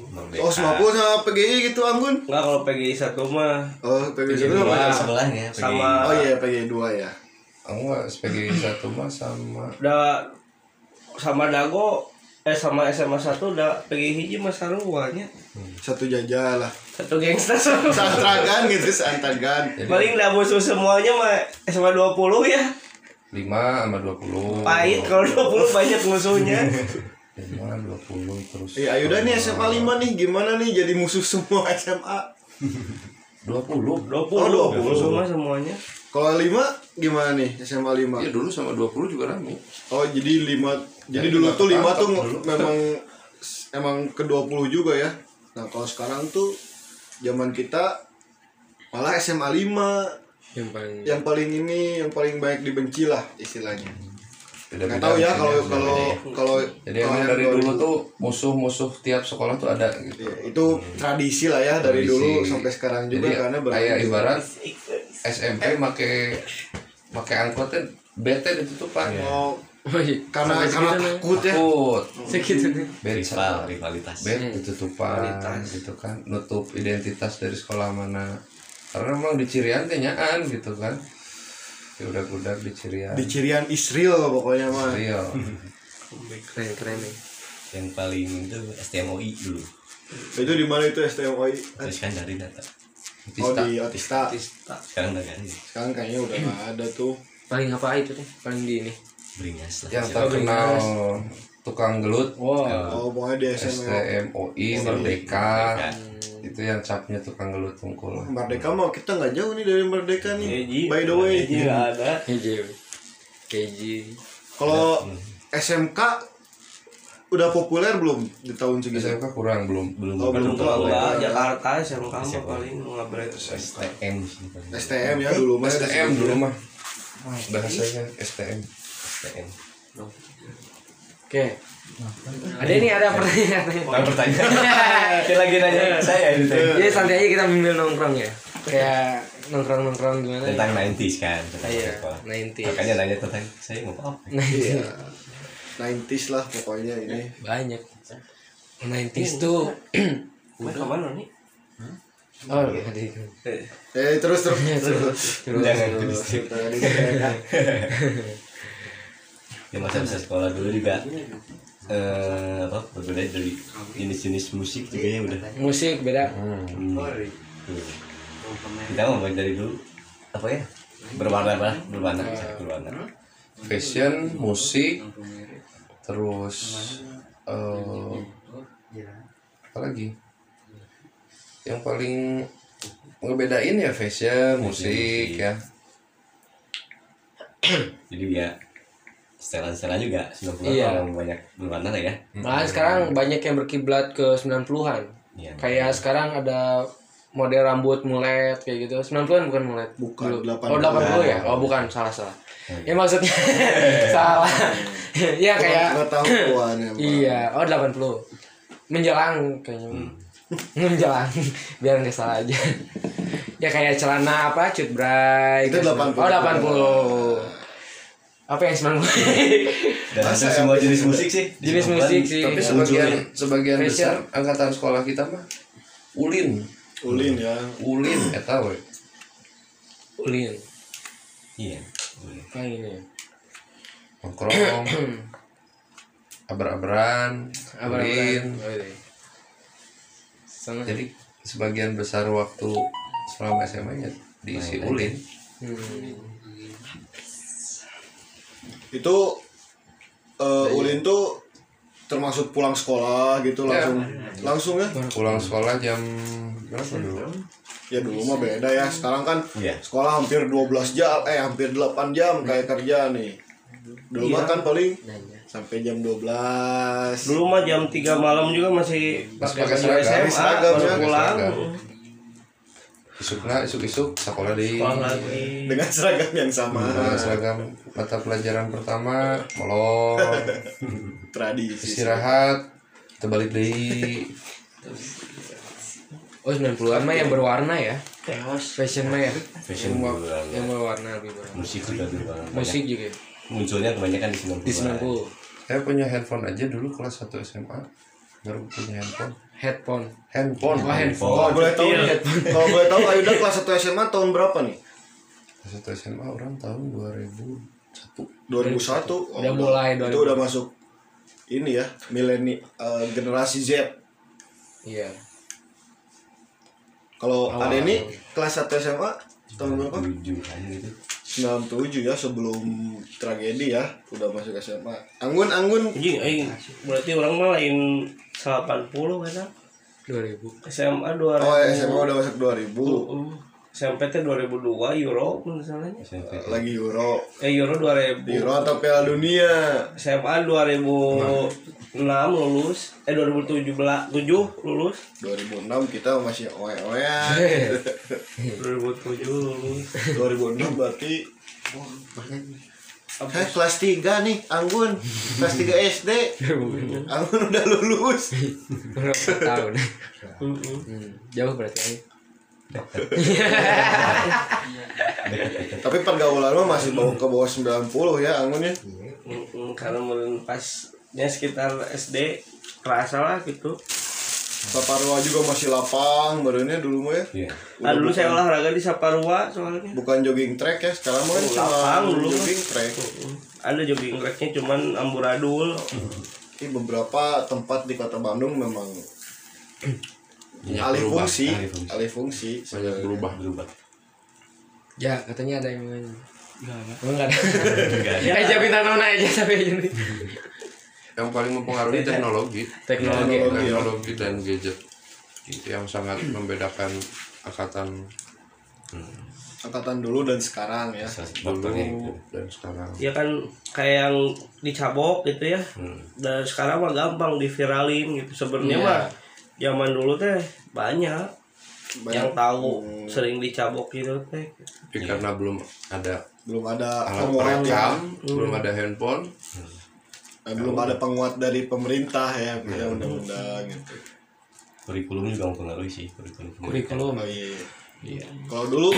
Merdeka.
Oh, Smakul sama PGI gitu Anggun.
Enggak kalau PGI satu mah
Oh, PGI
PGI
1 apa?
dua sebelahnya PGI.
Sama-
Oh iya, PGI 2 ya.
aku nggak SPG satu mah sama
udah sama Dago eh sama SMA 1 udah PGI hiji mah sarungnya.
Satu jajah lah.
Satu gangster.
Santragan gitu, santragan.
Paling dah musuh semuanya mah SMA 20 ya.
5 sama 20
Pahit kalau 20 banyak musuhnya.
5 20 terus
Eh, ayo dah nih SMA 5 nih, gimana nih jadi musuh semua SMA?
20
20
Oh,
20 semua semuanya.
Kalau 5 gimana nih SMA 5?
ya dulu sama 20 juga rame
Oh, jadi 5 jadi
Jadi
dulu tuh 5
ketangkep
tuh
dulu.
memang emang ke 20 juga ya. Nah, kalau sekarang tuh zaman kita malah SMA 5
yang paling
yang paling ini yang paling banyak dibenci lah istilahnya. Nggak tahu ya kalau kalau kalau
jadi
kalau
dari
dua
dulu tuh musuh-musuh tiap sekolah tuh ada gitu
Ya, itu tradisi lah ya dari dulu sampai sekarang juga
jadi
karena
kayak ibarat SMP make make angkotnya bete ditutupan.
Oh,
oh iya.
karena karena takut ya.
takut.
Segitu
bete
rival rivalitas.
Bed ditutupan
Kualitas.
gitu kan. Nutup identitas dari sekolah mana. Karena memang di Cirian nyaan gitu kan. Ya udah udah di Cirian.
Di Cirian Israel pokoknya mah.
Real.
Keren keren nih
yang paling itu STMOI dulu.
Itu di mana itu STMOI?
terus kan dari data
Oh
Tista.
di Otista.
sekarang udah ganti
Sekarang kayaknya udah nggak ada tuh.
paling apa itu teh? Paling di ini.
Beringas lah.
Yang terkenal tukang gelut.
Wow
Oh pokoknya di SMA.
STMOI Merdeka. Itu yang capnya tukang gelut tungkul.
Merdeka mau kita nggak jauh nih dari Merdeka nih.
Keji.
By the way,
nggak ada.
keji. Keji.
Kalau SMK udah populer belum di tahun segitu?
SMK kurang belum
belum
Oh, belum tahu.
enggak Jakarta SMK mah paling ngabret.
STM.
STM ya dulu mas.
STM dulu mah bahasanya STM
STM
oke ada ini ada pertanyaan
Bukan pertanyaan Dia lagi nanya saya itu
Jadi santai aja kita ambil nongkrong ya kayak nongkrong nongkrong gimana ya?
tentang 90s kan tentang
Iya,
sekolah
90s.
makanya nanya tentang saya mau apa
Nah,
Iya. 90s lah pokoknya ini.
banyak. 90s tuh
nih?
oh tadi
Eh terus terus. Terus.
terus
Jangan
terus.
Ya masa-masa sekolah dulu juga eh apa berbeda dari jenis-jenis musik juga ya udah.
Musik beda.
Hmm. kita mau dari dulu apa ya? Berwarna apa? Berwarna berwarna.
Fashion musik terus eh apa lagi? Yang paling ngebedain ya fashion musik ya.
Jadi ya setelan-setelan juga 90-an
Iya.
orang banyak berwarna lah ya.
Malahan sekarang banyak yang berkiblat ke 90-an
Iya.
kayak sekarang ada model rambut mulet kayak gitu. 90-an bukan mulet
Bukan,
Dulu.
80-an.
oh 80 ya? Oh bukan salah salah ya maksudnya salah. Ya kayak
Nggak tahu kawan ya. Pak.
iya oh 80 menjelang kayaknya. Menjelang biar nggak salah aja. Ya kayak celana apa cut bray
Itu 80.
oh 80 apa yang 90
dan hampir semua jenis musik sih
Jenis musik sih.
tapi
Iya.
sebagian sebagian besar angkatan sekolah kita mah ulin.
Ulin ya.
ulin eta we
ulin.
Iya
kayak gini ya
nongkrong. Aber-aberan
Abang
ulin
oh, iya.
Jadi sebagian besar waktu selama SMA nya diisi ulin.
Hmm.
Itu eh, Ulin tuh termasuk pulang sekolah gitu
Ya.
langsung langsung ya.
pulang sekolah jam berapa dulu
Ya dulu mah beda ya. Sekarang kan
Iya.
sekolah hampir 12 jam, eh hampir 8 jam kayak kerja nih. Dulu mah kan paling sampai jam 12.
Dulu mah jam 3 malam juga masih pakai
seragam.
SMA
Seragam,
baru
ya.
pulang.
Seragam. Isukna sekolah di
sekolah lagi.
Dengan seragam yang sama.
Nah, seragam mata pelajaran pertama molor.
Tradisi.
Istirahat kita balik deui
Oh 90-an mah yang berwarna ya?
Chaos.
Fashion mah ya?
Fashion
Yang-
berwarna.
Yang berwarna lebih berwarna.
Musik juga banget.
Musik juga ya?
Munculnya kebanyakan di 90
Di 90
saya punya handphone aja dulu kelas 1 SMA baru punya handphone
Headphone.
Handphone.
Oh handphone.
kalau boleh tahu nih kalau boleh tahu Ayuda kelas 1 SMA tahun berapa nih?
Kelas 1 SMA orang tahun 2001
2001 Oh,
Udah mulai
itu
2000.
udah masuk ini ya mileni eh, generasi Z.
Iya.
Kalau ada ini kelas 1 SMA tahun berapa?
7 kan gitu
97 ya sebelum tragedi ya udah masuk SMA Anggun Anggun.
Anjing aing berarti orang mah lain 80 kan
2000
SMA 2000
oh SMA udah masuk 2000
Uh, SMP teh 2002 Euro misalnya
SMP
lagi Euro.
Eh Euro 2000
Euro atau Piala Dunia?
SMA 2006 lulus. Eh 2017 7 lulus.
2006 kita masih oe-oean.
2007 lulus.
2006 berarti Heh, kelas 3 nih Anggun. Kelas 3 SD Anggun udah lulus.
Berapa tahun? Jauh berarti
tapi pergaulan mah masih bawa ke bawah 90 ya Anggun ya?
Karena meureun pas ya sekitar SD kerasa lah gitu
Saparua juga masih lapang barunya dulu mah ya.
Iya.
Ah, dulu saya olahraga di Saparua soalnya.
Bukan jogging track ya sekarang mah kan
Oh,
cuma
lapang dulu.
jogging track.
Ada jogging tracknya cuman amburadul.
Ini beberapa tempat di kota Bandung memang alih
berubah,
fungsi,
alih fungsi.
alih fungsi.
banyak berubah
berubah.
Ya katanya ada yang nanya.
Enggak ada.
Oh enggak ada?
Enggak ada.
Eh nona aja sampai ini
yang paling mempengaruhi teknologi.
Teknologi.
Teknologi dan gadget. Itu yang sangat membedakan angkatan.
Angkatan dulu dan sekarang ya.
dulu
itu
dan sekarang.
Ya kan kayak yang dicabok gitu ya.
Hmm.
dan sekarang mah gampang diviralin gitu. Sebenarnya
Iya.
mah zaman dulu teh banyak,
Banyak.
yang tahu
Hmm.
sering dicabok gitu teh.
Tapi karena belum ada
belum ada
alat
penguat ya.
perekam belum ada handphone
Eh, belum ada penguat dari pemerintah ya, ya undang-undang gitu.
kurikulum juga mempengaruhi sih kurikulum
Kurikulum.
Oh iya.
Iya.
Kalau dulu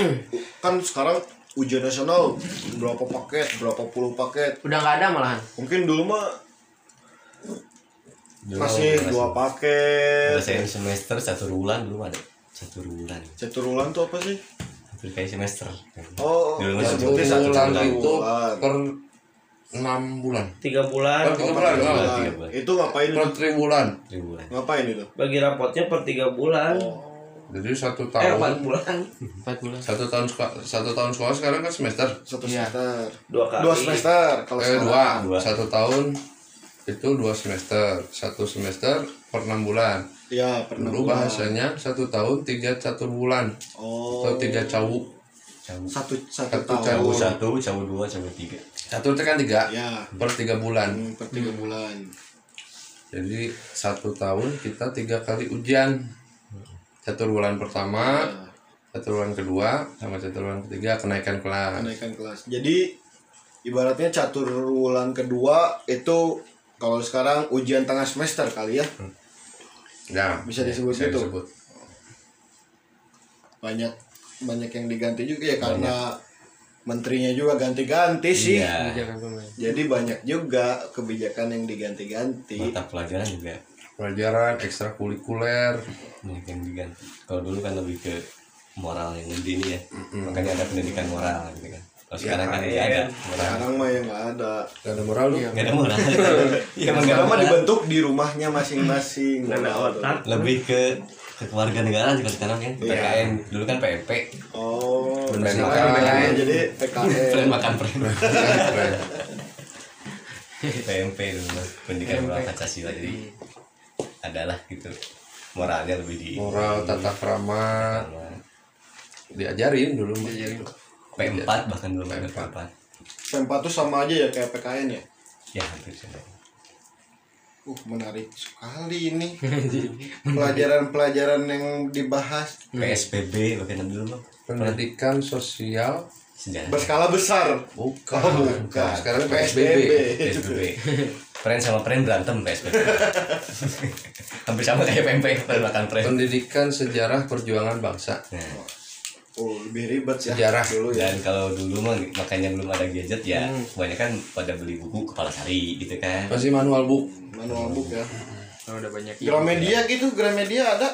kan sekarang ujian nasional berapa paket, berapa puluh paket.
Udah nggak ada malahan?
Mungkin dulu mah
Dulu
masih dua paket.
Selesai semester satu bulan belum ada. Satu bulan.
Ceturulan tuh apa sih?
hampir kayak semester.
Oh,
Dulu
ya,
satu
satu
bulan.
bulan.
Itu per enam bulan
tiga bulan
per tiga bulan
Tiga
enggak.
bulan.
tiga bulan.
Itu ngapain
per tribulan
tiga bulan
Ngapain itu?
bagi rapotnya per tiga bulan
jadi satu
eh empat
tahun
bulan
Empat bulan
satu tahun sekolah satu tahun sekolah sekarang kan semester
Satu
Iya.
semester.
dua kali
Dua semester kalau
eh
sekarang.
dua.
Dua.
satu tahun itu dua semester satu semester per enam bulan
Ya, pernah
dulu
bulan.
bahasanya satu tahun tiga catur bulan
Oh.
atau tiga cawu
cawu
Satu satu,
Satu
tahun.
cawu
satu cawu dua cawu tiga
catur itu kan tiga
Ya,
per tiga bulan
hmm, per tiga bulan.
jadi satu tahun kita tiga kali ujian catur bulan pertama
Ya,
catur bulan kedua sama catur bulan ketiga kenaikan kelas
kenaikan kelas. Jadi ibaratnya catur bulan kedua itu kalau sekarang ujian tengah semester kali ya.
ya
Bisa disebut
bisa
gitu?
disebut.
Banyak banyak yang diganti juga ya karena menterinya juga ganti-ganti sih.
iya.
Jadi banyak juga kebijakan yang diganti-ganti.
mata pelajaran juga.
Pelajaran ekstrakurikuler.
Banyak yang diganti. Kalau dulu kan lebih ke moral yang inti ini ya. Makanya ada pendidikan moral gitu kan. Kalau sekarang kan nggak ada moral.
Sekarang mah yang nggak ada.
gak ada moral lu
nggak ada moral. Iya ada
Sekarang mah
moral.
dibentuk di rumahnya masing-masing.
lebih ke keluarga negaraan juga sekarang kan
Iya.
PKN dulu kan PMP
Oh,
Benar.
sekarang PKN jadi PKN.
Friend makan friend
Keren.
PMP dulu pendidikan moral Pancasila jadi adalah gitu moralnya lebih di
moral tata krama diajarin dulu mah.
P4 bahkan belum ada P4
P4 tuh sama aja ya kayak PKN ya.
ya hampir sama
Uh, menarik sekali ini. Pelajaran-pelajaran yang dibahas.
PSBB bagaimana dulu
pendidikan sosial
sejarah
berskala besar.
bukan,
Oh, bukan.
sekarang PSBB
PSBB Pren sama Pren berantem PSBB hampir sama kayak PMP makan
pendidikan sejarah perjuangan bangsa.
Nah,
Oh, lebih ribet ya.
Sejarah.
dulu ya.
dan kalau dulu mah makanya belum ada gadget ya kebanyakan pada beli buku kepala sari gitu kan
masih manual book
Manual book ya.
kalau udah banyak
Gramedia gitu, Gramedia ada.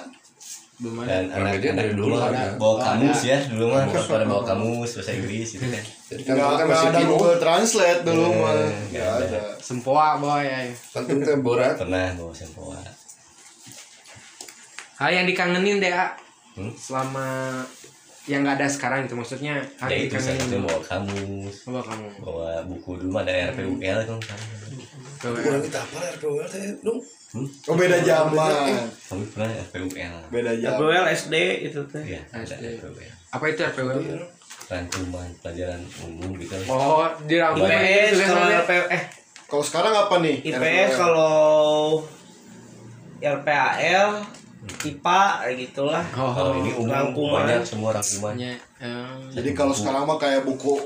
belum ada
dan anak-anak
dari
dulu
dulu
ada bawa kamus ya dulu mah pada bawa kamus bahasa Inggris gitu kan
jadi kan
Nggak,
kan masih
ada
bingung
Google Translate dulu
Eh,
mah.
nggak ada.
sempoa boy
teh berat
pernah bawa sempoa
hal yang dikangenin deh.
Hmm?
selama yang nggak ada sekarang itu maksudnya
ya itu satunya
dikangenin
bawa kamus
coba kamu
bawa buku dulu mah ada RPUL kan.
Coba.
kita apa RPWL teh dong
Oh, beda zaman.
kami pernah RPUL
Beda zaman.
RPWL SD itu teh
Iya, ada
SD.
RPUL.
apa itu RPW
Rangkuman pelajaran umum gitu.
oh dirangkum
IPS
tulisannya.
kalau RP eh
Kalau sekarang apa nih?
IPS kalau RPAL IPA kayak gitulah
oh,
Kalau ini umum
Rangkuman.
banyak semua rangkumannya.
Nya, eh,
Jadi kalau sekarang mah kayak buku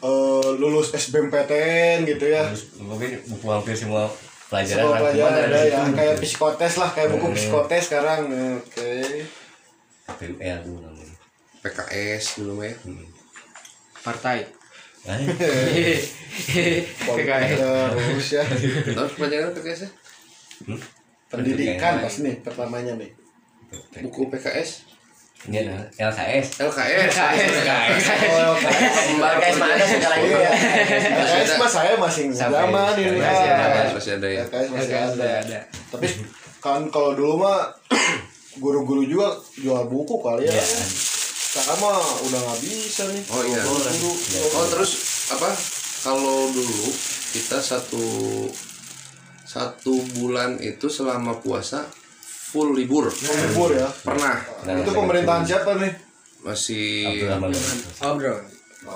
eh, lulus SBMPTN gitu ya.
Terus mungkin buku hampir semua pelajaran
Semua pelajaran ada ya,
situ.
kayak psikotes lah, kayak buku
Hmm.
psikotes sekarang. Oke.
RPUL dulu namanya.
PKS dulu mah ya
partai
Nah,
Politik terus ya.
terus pelajaran PKS ya
Pendidikan pas nih pertamanya nih.
buku PKS
ini adalah LKS.
LKS
Oh,
LKS ada sekarang ini ya.
LKS mah saya masih zaman ini.
masih
Ah.
ada,
masih ada ya
LKS masih
ada
ada.
ada
Tapi kan kalau dulu mah guru-guru juga jual buku kali ya.
Iya.
Sekarang mah udah nggak bisa nih.
Oh, iya. Oh terus apa? Kalau dulu kita satu satu bulan itu selama puasa full libur.
libur ya.
Pernah
Nah,
Itu pemerintahan siapa nih?
masih
Abdurrahman.
oh bro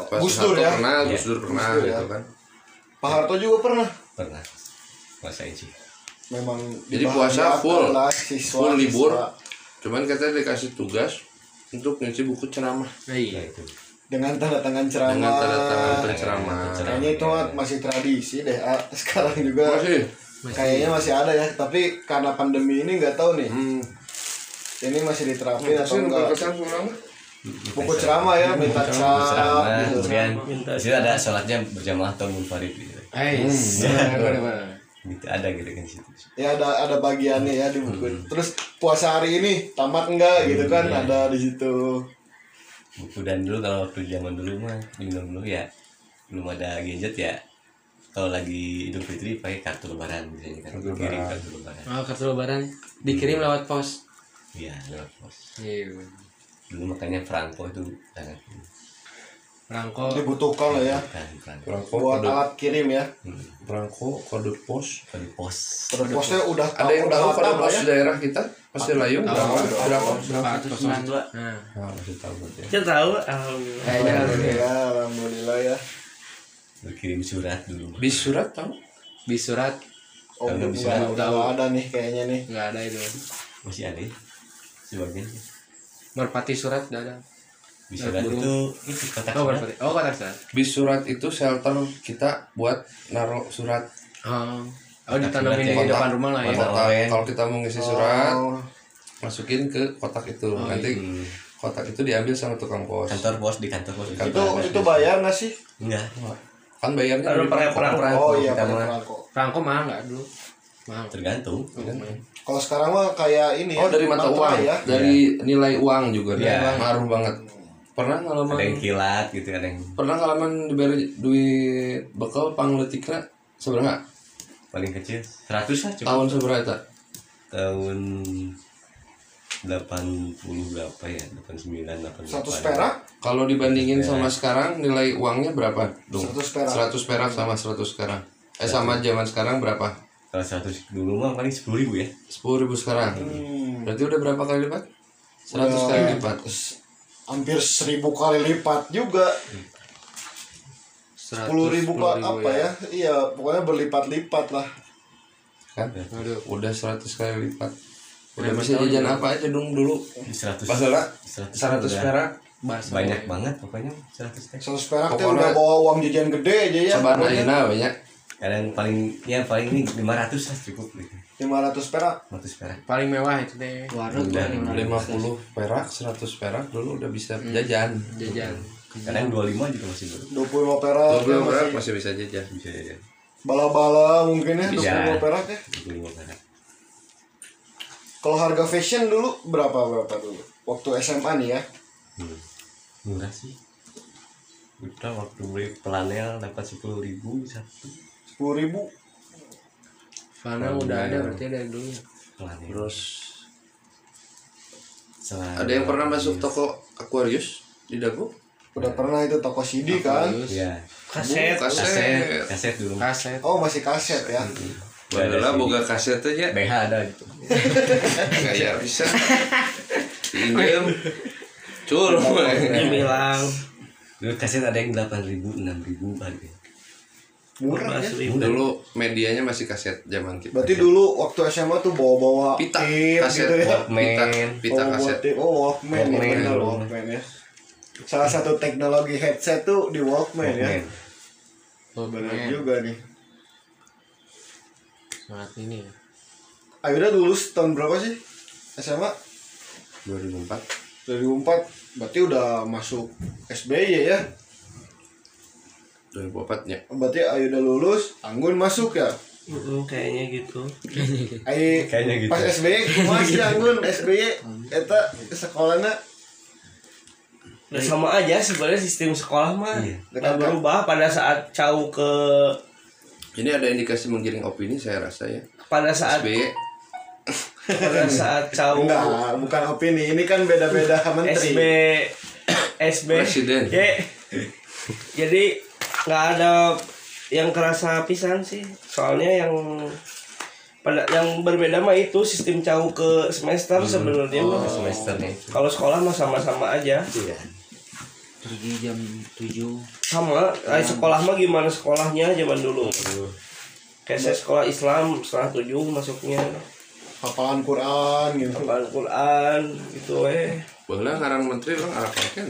pas
Gus Dur ya?
pernah,
Iya.
Gus Dur pernah
Gus Dur ya.
gitu kan.
Pak Harto juga pernah.
Pernah. Rasain sih.
Memang
Jadi puasa full.
lah, siswa,
Full libur.
siswa.
Cuman kita dikasih tugas untuk ngisi buku ceramah
Nah, iya
Nah, itu.
dengan tanda tangan ceramah.
dengan tanda tangan penceramah.
Kayaknya itu masih tradisi deh. Sekarang juga
Masih.
Kayaknya masih ada ya. Tapi karena pandemi ini nggak tahu nih.
Hmm.
Ini masih diterapin atau
Masih
enggak? Buku ceramah ya, minta
Ceramah,
gitu.
kemudian di situ ada sholatnya berjamaah atau munfarid gitu.
Hey,
Gitu ada gitu kan di situ.
Ya ada ada bagiannya ya di buku. Terus puasa hari ini tamat enggak gitu kan
Iya.
ada di situ.
Buku dan dulu kalau waktu zaman dulu mah minum dulu ya belum ada gadget ya. Kalau lagi Idul Fitri pakai kartu lebaran biasanya kan.
Kartu
Kirim
lebaran.
kartu lebaran.
oh kartu lebaran dikirim lewat pos
Iya, lewat pos.
iya
Dulu makanya Franco itu sangat
rangko
Dibutuhkan lah ya
kan Franco.
perangko
buat
kode
alat kirim ya.
perangko kode pos.
Di pos.
Kode posnya udah
Ada yang
udah
tahu kode
lah
pos
ya.
daerah kita? Pasti layu berapa? Berapa?
berapa ratus sembilan dua nah
Nah, masih tahu berarti. ya.
kita tahu alhamdulillah
Alhamdulillah, alhamdulillah ya.
Berkirim surat dulu.
Bis surat tahu?
bis surat
Oh,
bisa
nggak udah ada nih kayaknya nih.
nggak ada itu
Masih ada ya? Sebagian.
merpati surat nggak ada
Di surat
burung.
itu itu kotak
oh
surat.
merpati oh kotak surat
Bis surat itu shelter kita buat naruh surat.
oh oh ditanamin di
Kotak.
depan rumah lah ya
Kotak.
Kalau kita mau ngisi surat,
Oh,
masukin ke kotak itu. Nanti
Hmm.
kotak itu diambil sama tukang pos.
Kantor pos di kantor pos.
Kantor.
itu itu bayar nggak sih?
Enggak.
Kan bayarnya dari
pakai
perangko.
perang
Oh iya,
kita mah.
perangko.
rangko mahal nggak dulu mahal
Tergantung.
Kalau sekarang mah kayak ini
Oh dari mata uang,
ya.
dari nilai uang juga dia
Iya.
ngaruh banget. Pernah ngalaman
Ada yang kilat gitu ada yang
pernah ngalaman diberi duit bekal pangletikna seberapa?
paling kecil 100 lah cuma
Tahun seberapa?
tahun 80 berapa ya 89 88
Satu perak,
Kalau dibandingin sama sekarang nilai uangnya berapa? Dong.
100 perak.
100 perak sama 100 sekarang. Eh sama zaman sekarang berapa?
kalau 100 dulu mah paling 10 ribu ya
10 ribu sekarang.
Hmm,
Berarti udah berapa kali lipat? 100
Udah.
kali lipat.
hampir seribu kali lipat juga. Sepuluh ribu pak apa ya? Iya, pokoknya berlipat-lipat lah.
kan
Waduh.
udah 100 kali lipat udah bisa jajan apa aja dong dulu?
100
Pasalah
100
100
udah
perak?
banyak banget pokoknya. 100 teh
100 perak teh
Pokoknya-
udah bawa uang jajan gede aja ya
Sabar ayeuna we nya
kadang paling ya paling ini 500 lah cukup gitu.
500 perak.
100 perak.
Paling mewah itu teh
warung
Udah,
kan
50 perak 100 perak dulu udah bisa jajan.
Jajan.
Kadang 25 juga masih baru
25 perak
20
ya,
perak
masih
masih bisa jajan.
Bisa ya
bala-bala mungkin ya
Bisa.
25 perak ya.
25 perak
kalau harga fashion dulu berapa berapa dulu? Waktu SMA nih ya.
Hmm. murah sih. Udah waktu beli pelanel dapat 10 ribu satu
10 ribu?
Fana udah ada berarti dari dulu.
Pelanel
terus?
Selain
ada yang pernah masuk toko Aquarius di Dago
udah pernah itu toko CD kan?
Ya
kaset.
Kaset.
Kaset kaset dulu.
Kaset.
Oh masih kaset ya
Padahal boga kaset aja
BH ada gitu.
Kayak bisa. Pinjam cur
bilang
dulu kaset ada yang 8 ribu 6 ribu harga
murah ya?
dulu medianya masih kaset zaman kita.
Berarti dulu waktu SMA tuh bawa-bawa
pita
tape
kaset.
gitu ya?
Pita
Walkman.
pita
oh,
kaset.
tape. oh Walkman, ya
Walkman. dulu.
Walkman ya. Salah satu teknologi headset tuh di Walkman, ya.
Walkman.
oh
benar juga nih
sangat ini ya.
Ayuda lulus tahun berapa sih? SMA
2004
2004 berarti udah masuk SBY ya
2004 nya
berarti Ayuda lulus Anggun masuk ya?
Mm, kayaknya gitu.
Ay,
Kayaknya gitu.
pas SBY masih Anggun SBY eta sekolahnya?
Udah sama aja sebenarnya sistem sekolah mah.
Iya.
nggak berubah pada saat cau ke
ini ada indikasi menggiring opini saya rasa ya.
Pada saat
SBY
pada saat cau
enggak bukan opini ini kan beda-beda menteri.
SB SB
Presiden.
Ya. jadi nggak ada yang kerasa pisan sih. Soalnya yang pada yang berbeda mah itu sistem cau ke semester sebenarnya mah.
Semesternya itu
kalau sekolah mah sama-sama aja.
Iya.
Pergi jam 7
sama kayak sekolah mah gimana sekolahnya zaman dulu? Kayak saya sekolah Islam setelah tujuh masuknya.
Hafalan Quran gitu.
Al Quran gitu eh.
Bahwa ngarang menteri orang Arab kan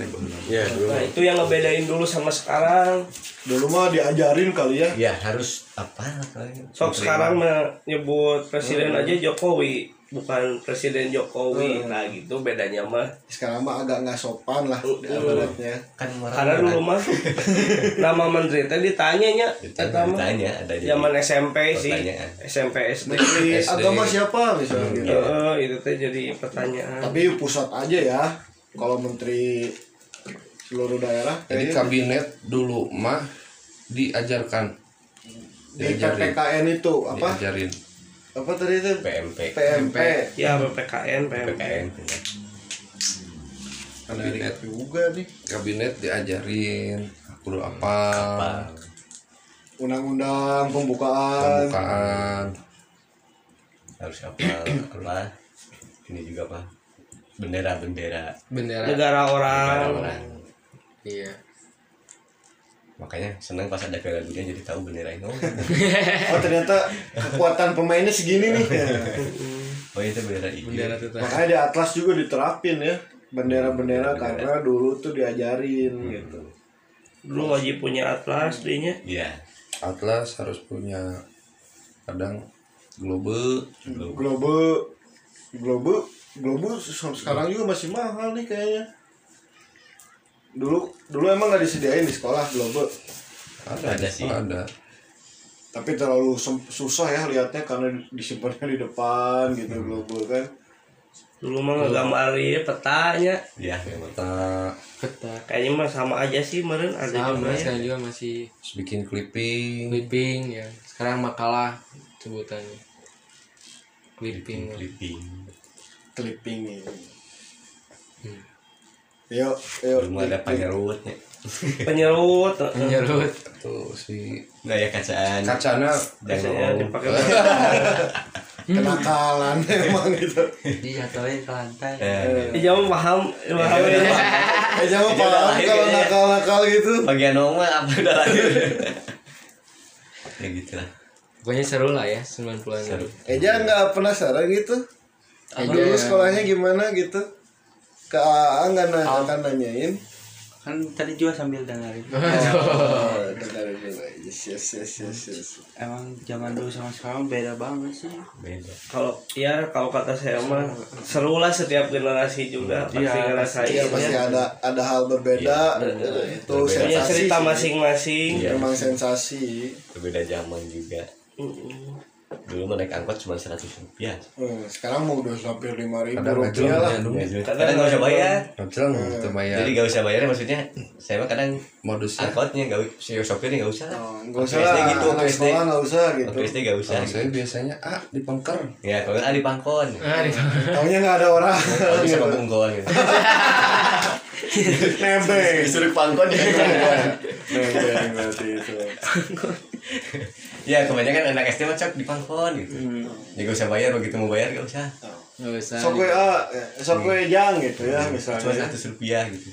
ya
dulu.
Nah itu yang ngebedain dulu sama sekarang.
Dulu mah diajarin kali ya.
Ya harus apa katanya
sok sekarang menyebut presiden aja Jokowi bukan presiden Jokowi. Nah gitu bedanya mah.
Sekarang mah agak nggak sopan lah ibaratnya
kan orang
karena dulu mah nama menteri teh ditanyanya
ditanya,
mah
ditanya ada di
zaman SMP sih. SMP SD
Menteri
SD.
agama siapa misalnya gitu.
Heeh, itu teh jadi pertanyaan.
Tapi pusat aja ya kalau menteri seluruh daerah
jadi kabinet dulu mah diajarkan.
Di
diajarin.
PPKN itu apa?
Diajarin
apa tadi itu?
PMP
PMP
ya PPKN PMP
PPKN
kabinet.
juga nih.
Kabinet diajarin kudu apa.
Apa?
Undang-undang pembukaan.
Pembukaan.
Harus apa? Apa? Ini juga apa? Bendera bendera.
Bendera
negara orang.
Orang.
Iya
makanya senang pas ada piala dunia jadi tahu bendera ini oh,
oh ternyata kekuatan pemainnya segini nih.
Oh itu bendera hijau
bendera tuh
makanya di atlas juga diterapin ya. Bendera-bendera karena dulu tuh diajarin gitu.
Dulu wajib punya atlas dinya
iya.
Atlas harus punya kadang globe.
Globe. Globe. Globe se- sekarang juga masih mahal nih kayaknya dulu dulu emang nggak disediain di sekolah globe
ada,
Ada sih.
sekolah ada.
Tapi terlalu susah ya lihatnya karena disimpannya di depan gitu globe kan.
Dulu mah ngegambarin petanya.
Iya
kita
peta.
Kayaknya mah sama aja sih meren ada juga
sama
ya.
saya juga masih
terus bikin clipping.
Clipping ya. Sekarang makalah sebutannya. Clipping.
Clipping.
Clipping ini
Hmm.
Yuk yuk
belum ada penyerutnya
penyerut
menyerut
tuh si.
Nggak ya kacaan.
Kacana.
Biasanya
jangan
dipakai
kenakalan emang gitu.
Dijatuhin ke lantai.
Eh,
di jam paham paham
Iya,
ya.
eh jangan paham
lahir
kalau nakal-nakal gitu.
Bagian oma apa udah lahir ya gitu lah
pokoknya seru lah ya 90-an
Seru.
Eja nggak penasaran gitu?
Eja
dulu
ya.
sekolahnya gimana gitu ke AA nggak na- akan nanyain.
Kan tadi juga sambil dengerin.
Oh dengerin dulu yes yes yes yes, yes.
emang zaman dulu sama sekarang beda banget sih.
Beda.
Kalau ya kalau kata saya mah seru lah setiap generasi juga pasti
Iya,
ngerasain
Iya pasti
ya.
ada ada hal berbeda.
Iya,
itu
berbeda.
Punya
sensasi
cerita masing-masing.
Memang sensasi.
Berbeda zaman juga.
Mm-mm.
Dulu mau naik angkot cuma seratus rupiah.
Hmm, sekarang mau udah hampir lima ribu
Kadang nggak
rupiah lah.
Nggak jelas.
Kadang
kadang nggak usah bayar.
Ngecel itu bayar.
Jadi nggak usah bayar maksudnya saya mah kadang
modusnya.
angkotnya nggak si sopirnya nggak usah.
Oh, nggak usah lah,
gitu
anak
SD.
sekolah nggak usah gitu.
Waktu SD nggak usah
saya biasanya ah di pengker.
ya kalau nggak di pangkon.
Ah di
nggak ada orang.
Bisa sama bungkon gitu.
Nebeng.
Disuruh pangkon. Ya
nebeng berarti itu
ya kebanyakan anak SD mah cok di pangkon gitu. Ya nggak usah bayar begitu mau bayar nggak usah.
Nggak usah.
Sok we A sok we jang gitu ya
cuma
misalnya.
Seratus rupiah gitu.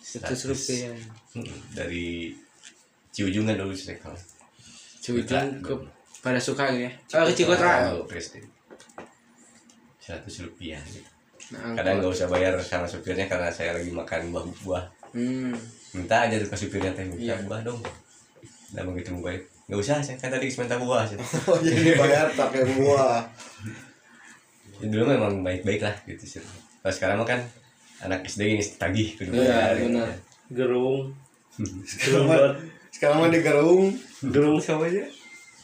Seratus rupiah.
Hmm, dari Ciujungan dulu sih kalau
Cujung ke pada suka gitu ya? Oh ke Cikotra
seratus rupiah gitu.
Nah,
kadang nggak usah bayar sama supirnya karena saya lagi makan buah buah
hmm.
minta aja tuh ke supirnya teh minta
Iya.
buah dong nggak begitu bayar nggak usah saya kan tadi minta buah sih.
Oh jadi bayar pakai buah
Ya, dulu memang baik baik lah gitu sih. Kalau sekarang mah kan anak SD ini tagih kudu
Iya,
gitu.
benar.
gerung.
Sekarang mah sekarang mah di gerung.
Gerung sama aja?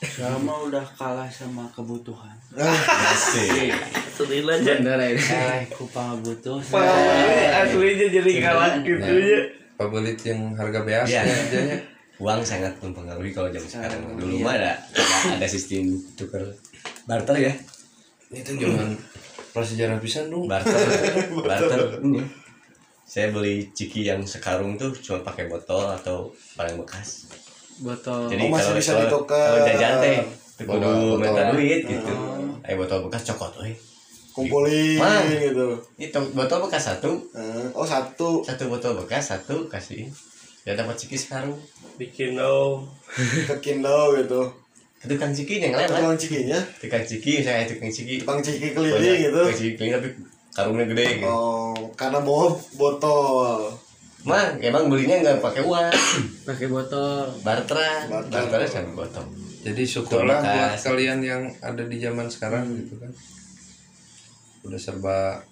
Sekarang mah udah kalah sama kebutuhan.
Asik.
sedih aja
bener ya
kalah ku butuh
aslinya jadi kalah gitu ya
Pabelit yang harga biasa
Iya. Uang sangat mempengaruhi kalau zaman sekarang. Dulu mah ada ada, sistem tukar barter ya.
Itu zaman prasejarah pisan dong.
Barter. Barter ini. Saya beli ciki yang sekarung tuh cuma pakai botol atau barang bekas.
Botol.
Jadi
Oh, masih
kalau
bisa
kalau-
ditukar.
kalau jajan teh kudu
botol.
minta duit gitu. Eh botol bekas cokot euy
kumpulin
Mah.
gitu.
Itu botol bekas satu.
Eh, oh satu.
Satu botol bekas satu kasih ya dapat ciki sekarung
bikin dong
ke Kindau gitu.
Ke tukang ciki yang lain
tukang cikinya?
Tukang ciki saya tukang ciki.
Tukang ciki keliling gitu.
Tukang ciki keliling tapi karungnya gede gitu.
Oh karena bawa botol.
Mah emang belinya nggak pakai uang?
Pakai botol.
Barteran
Barter.
barteran sama botol.
Jadi syukurlah buat kalian yang ada di zaman sekarang gitu kan. Udah serba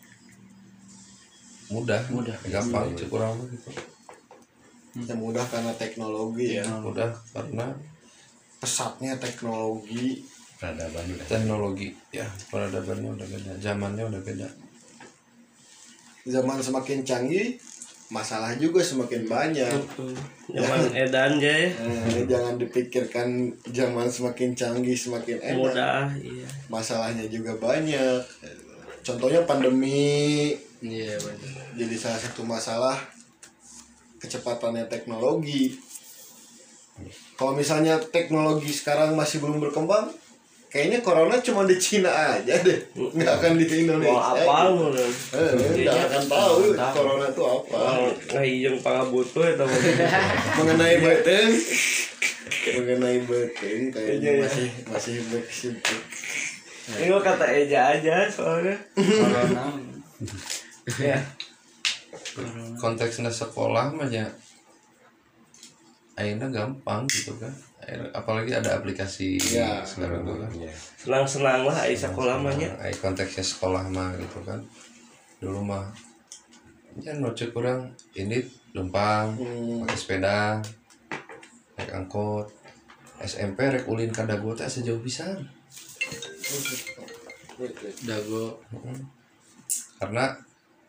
mudah. Mudah. Gampang cukup ramah gitu
yang mudah karena teknologi ya.
Mudah karena
pesatnya teknologi.
peradaban udah
teknologi ya. Peradabannya udah beda zamannya udah beda.
Zaman semakin canggih masalah juga semakin banyak.
Zaman edan aja ya.
Eh, jangan dipikirkan zaman semakin canggih semakin enak
mudah iya.
Masalahnya juga banyak. Contohnya pandemi.
Iya
jadi salah satu masalah kecepatannya teknologi. Kalau misalnya teknologi sekarang masih belum berkembang kayaknya corona cuma di Cina aja deh. Nggak akan di Indonesia
mau apa lu Ren?
eh, nggak akan tahu corona itu apa.
Mau ngahijeng pangabutuh ya teman
mengenai beteng mengenai beteng kayaknya masih masih berkesimpul
ini gua kata Eja aja soalnya.
Corona.
Ya
konteksnya sekolah mah ya akhirnya gampang gitu kan. Apalagi ada aplikasi
Ya.
sekarang tuh kan
senang-senang lah Aisyah sekolah mahnya
Nah, eh, konteksnya sekolah mah gitu kan. Dulu mah ya nucuk kurang ini lempang pakai sepeda naik angkot. SMP rek ulin ka dago teh sejauh pisan.
Dago.
Karena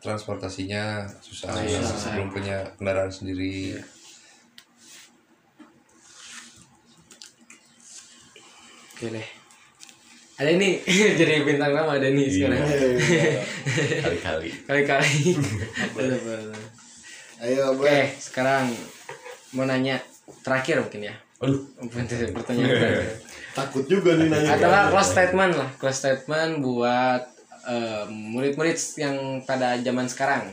transportasinya susah, belum punya kendaraan sendiri.
Oke deh. Ada nih jadi bintang nama ada nih sekarang.
Kali-kali.
Kali-kali. Bener.
ayo
oke
gue
sekarang mau nanya terakhir mungkin ya.
Aduh.
Pertanyaan terakhir.
Takut juga nih nanya.
Atau close statement lah close statement buat eh, murid-murid yang pada zaman sekarang.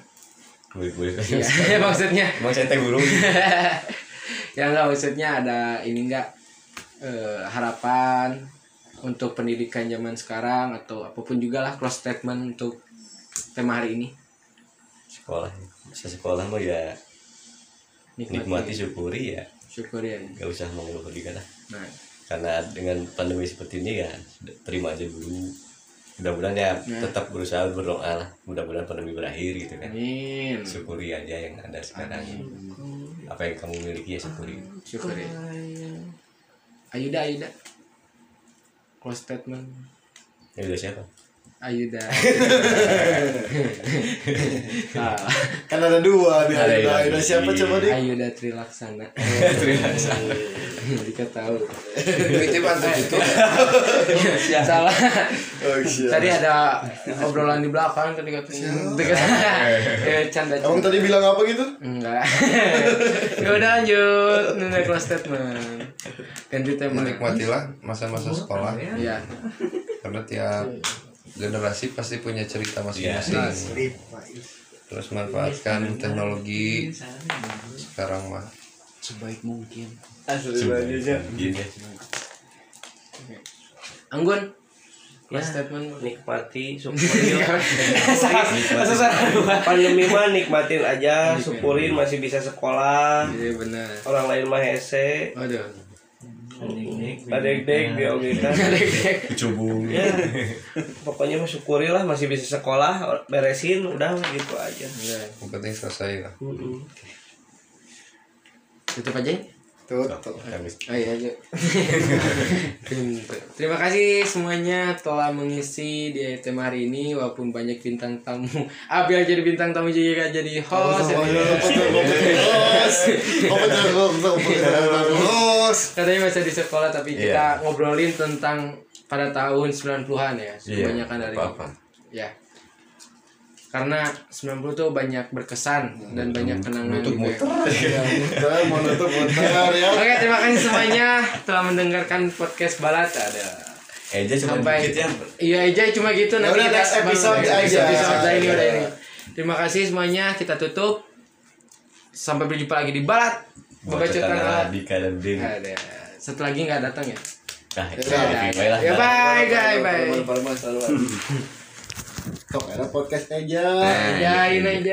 Boleh-boleh
Iya, maksudnya.
Emang saya guru.
Ya enggak maksudnya ada ini enggak eh, harapan untuk pendidikan zaman sekarang atau apa pun juga lah close statement untuk tema hari ini.
Sekolah bisa sekolah mah ya nikmati. syukuri ya.
Syukur ya.
Nggak usah mengeluh juga lah.
Nah.
Karena dengan pandemi seperti ini ya terima aja dulu mudah-mudahan ya tetap berusaha berdoa lah. Mudah-mudahan pandemi berakhir gitu kan.
Amin.
Syukuri aja yang ada sekarang apa yang kamu miliki ya syukuri.
Syukur ya Ayuda Ayuda. Close statement.
Ya udah siapa
Ayuda ah,
kan ada dua
ada, yang
ada
lagi.
siapa coba nih
Ayuda Trilaksana. Dika tahu
itu mantap itu
salah
oh,
tadi ada obrolan di belakang tadi katanya Dekat- eh. Canda
Emang tadi bilang apa gitu?
enggak. Ya udah lanjut nilai close statement. Ganti tema.
Menikmatilah masa-masa sekolah.
Iya.
karena tiap generasi pasti punya cerita masing-masing. Terus manfaatkan teknologi. sekarang mah
sebaik mungkin.
Gini ya.
Anggun
Ya,
statement.
Nikmati syukurin pandemi mah nikmatin aja syukurin masih bisa sekolah.
Iya benar.
Orang lain mah hese.
Aduh
adek-dek dia kita
Kecubung.
ya pokoknya mah syukurilah masih bisa sekolah beresin udah gitu aja.
Yang penting selesai lah.
Tutup aja
Tuh, tuh.
Oh iya aja. Terima kasih semuanya telah mengisi di tema hari ini walaupun banyak bintang tamu. Abi yang jadi bintang tamu juga jadi host.
Iya, terus.
Katanya masih di sekolah tapi
Iya.
kita ngobrolin tentang pada tahun 90-an ya.
Iya,
Kebanyakan dari
apa-apa.
ya. Karena 90 tuh banyak berkesan dan banyak kenangan juga.
Ya, muter, mau nutup muter ya.
Oke, terima kasih semuanya telah mendengarkan podcast Balat ada.
Eja cuma
sampai
dikit ya.
iya aja cuma gitu.
Ya udah, next episode aja.
episode
Ya.
udah ini. terima kasih semuanya. Kita tutup. Sampai berjumpa lagi di balat
Bacotan
membacakan alat satu lagi nggak datang ya?
Nah,
Ya,
ya, bye lah.
ya bye guys bye
Ada podcast aja.
ya ini aja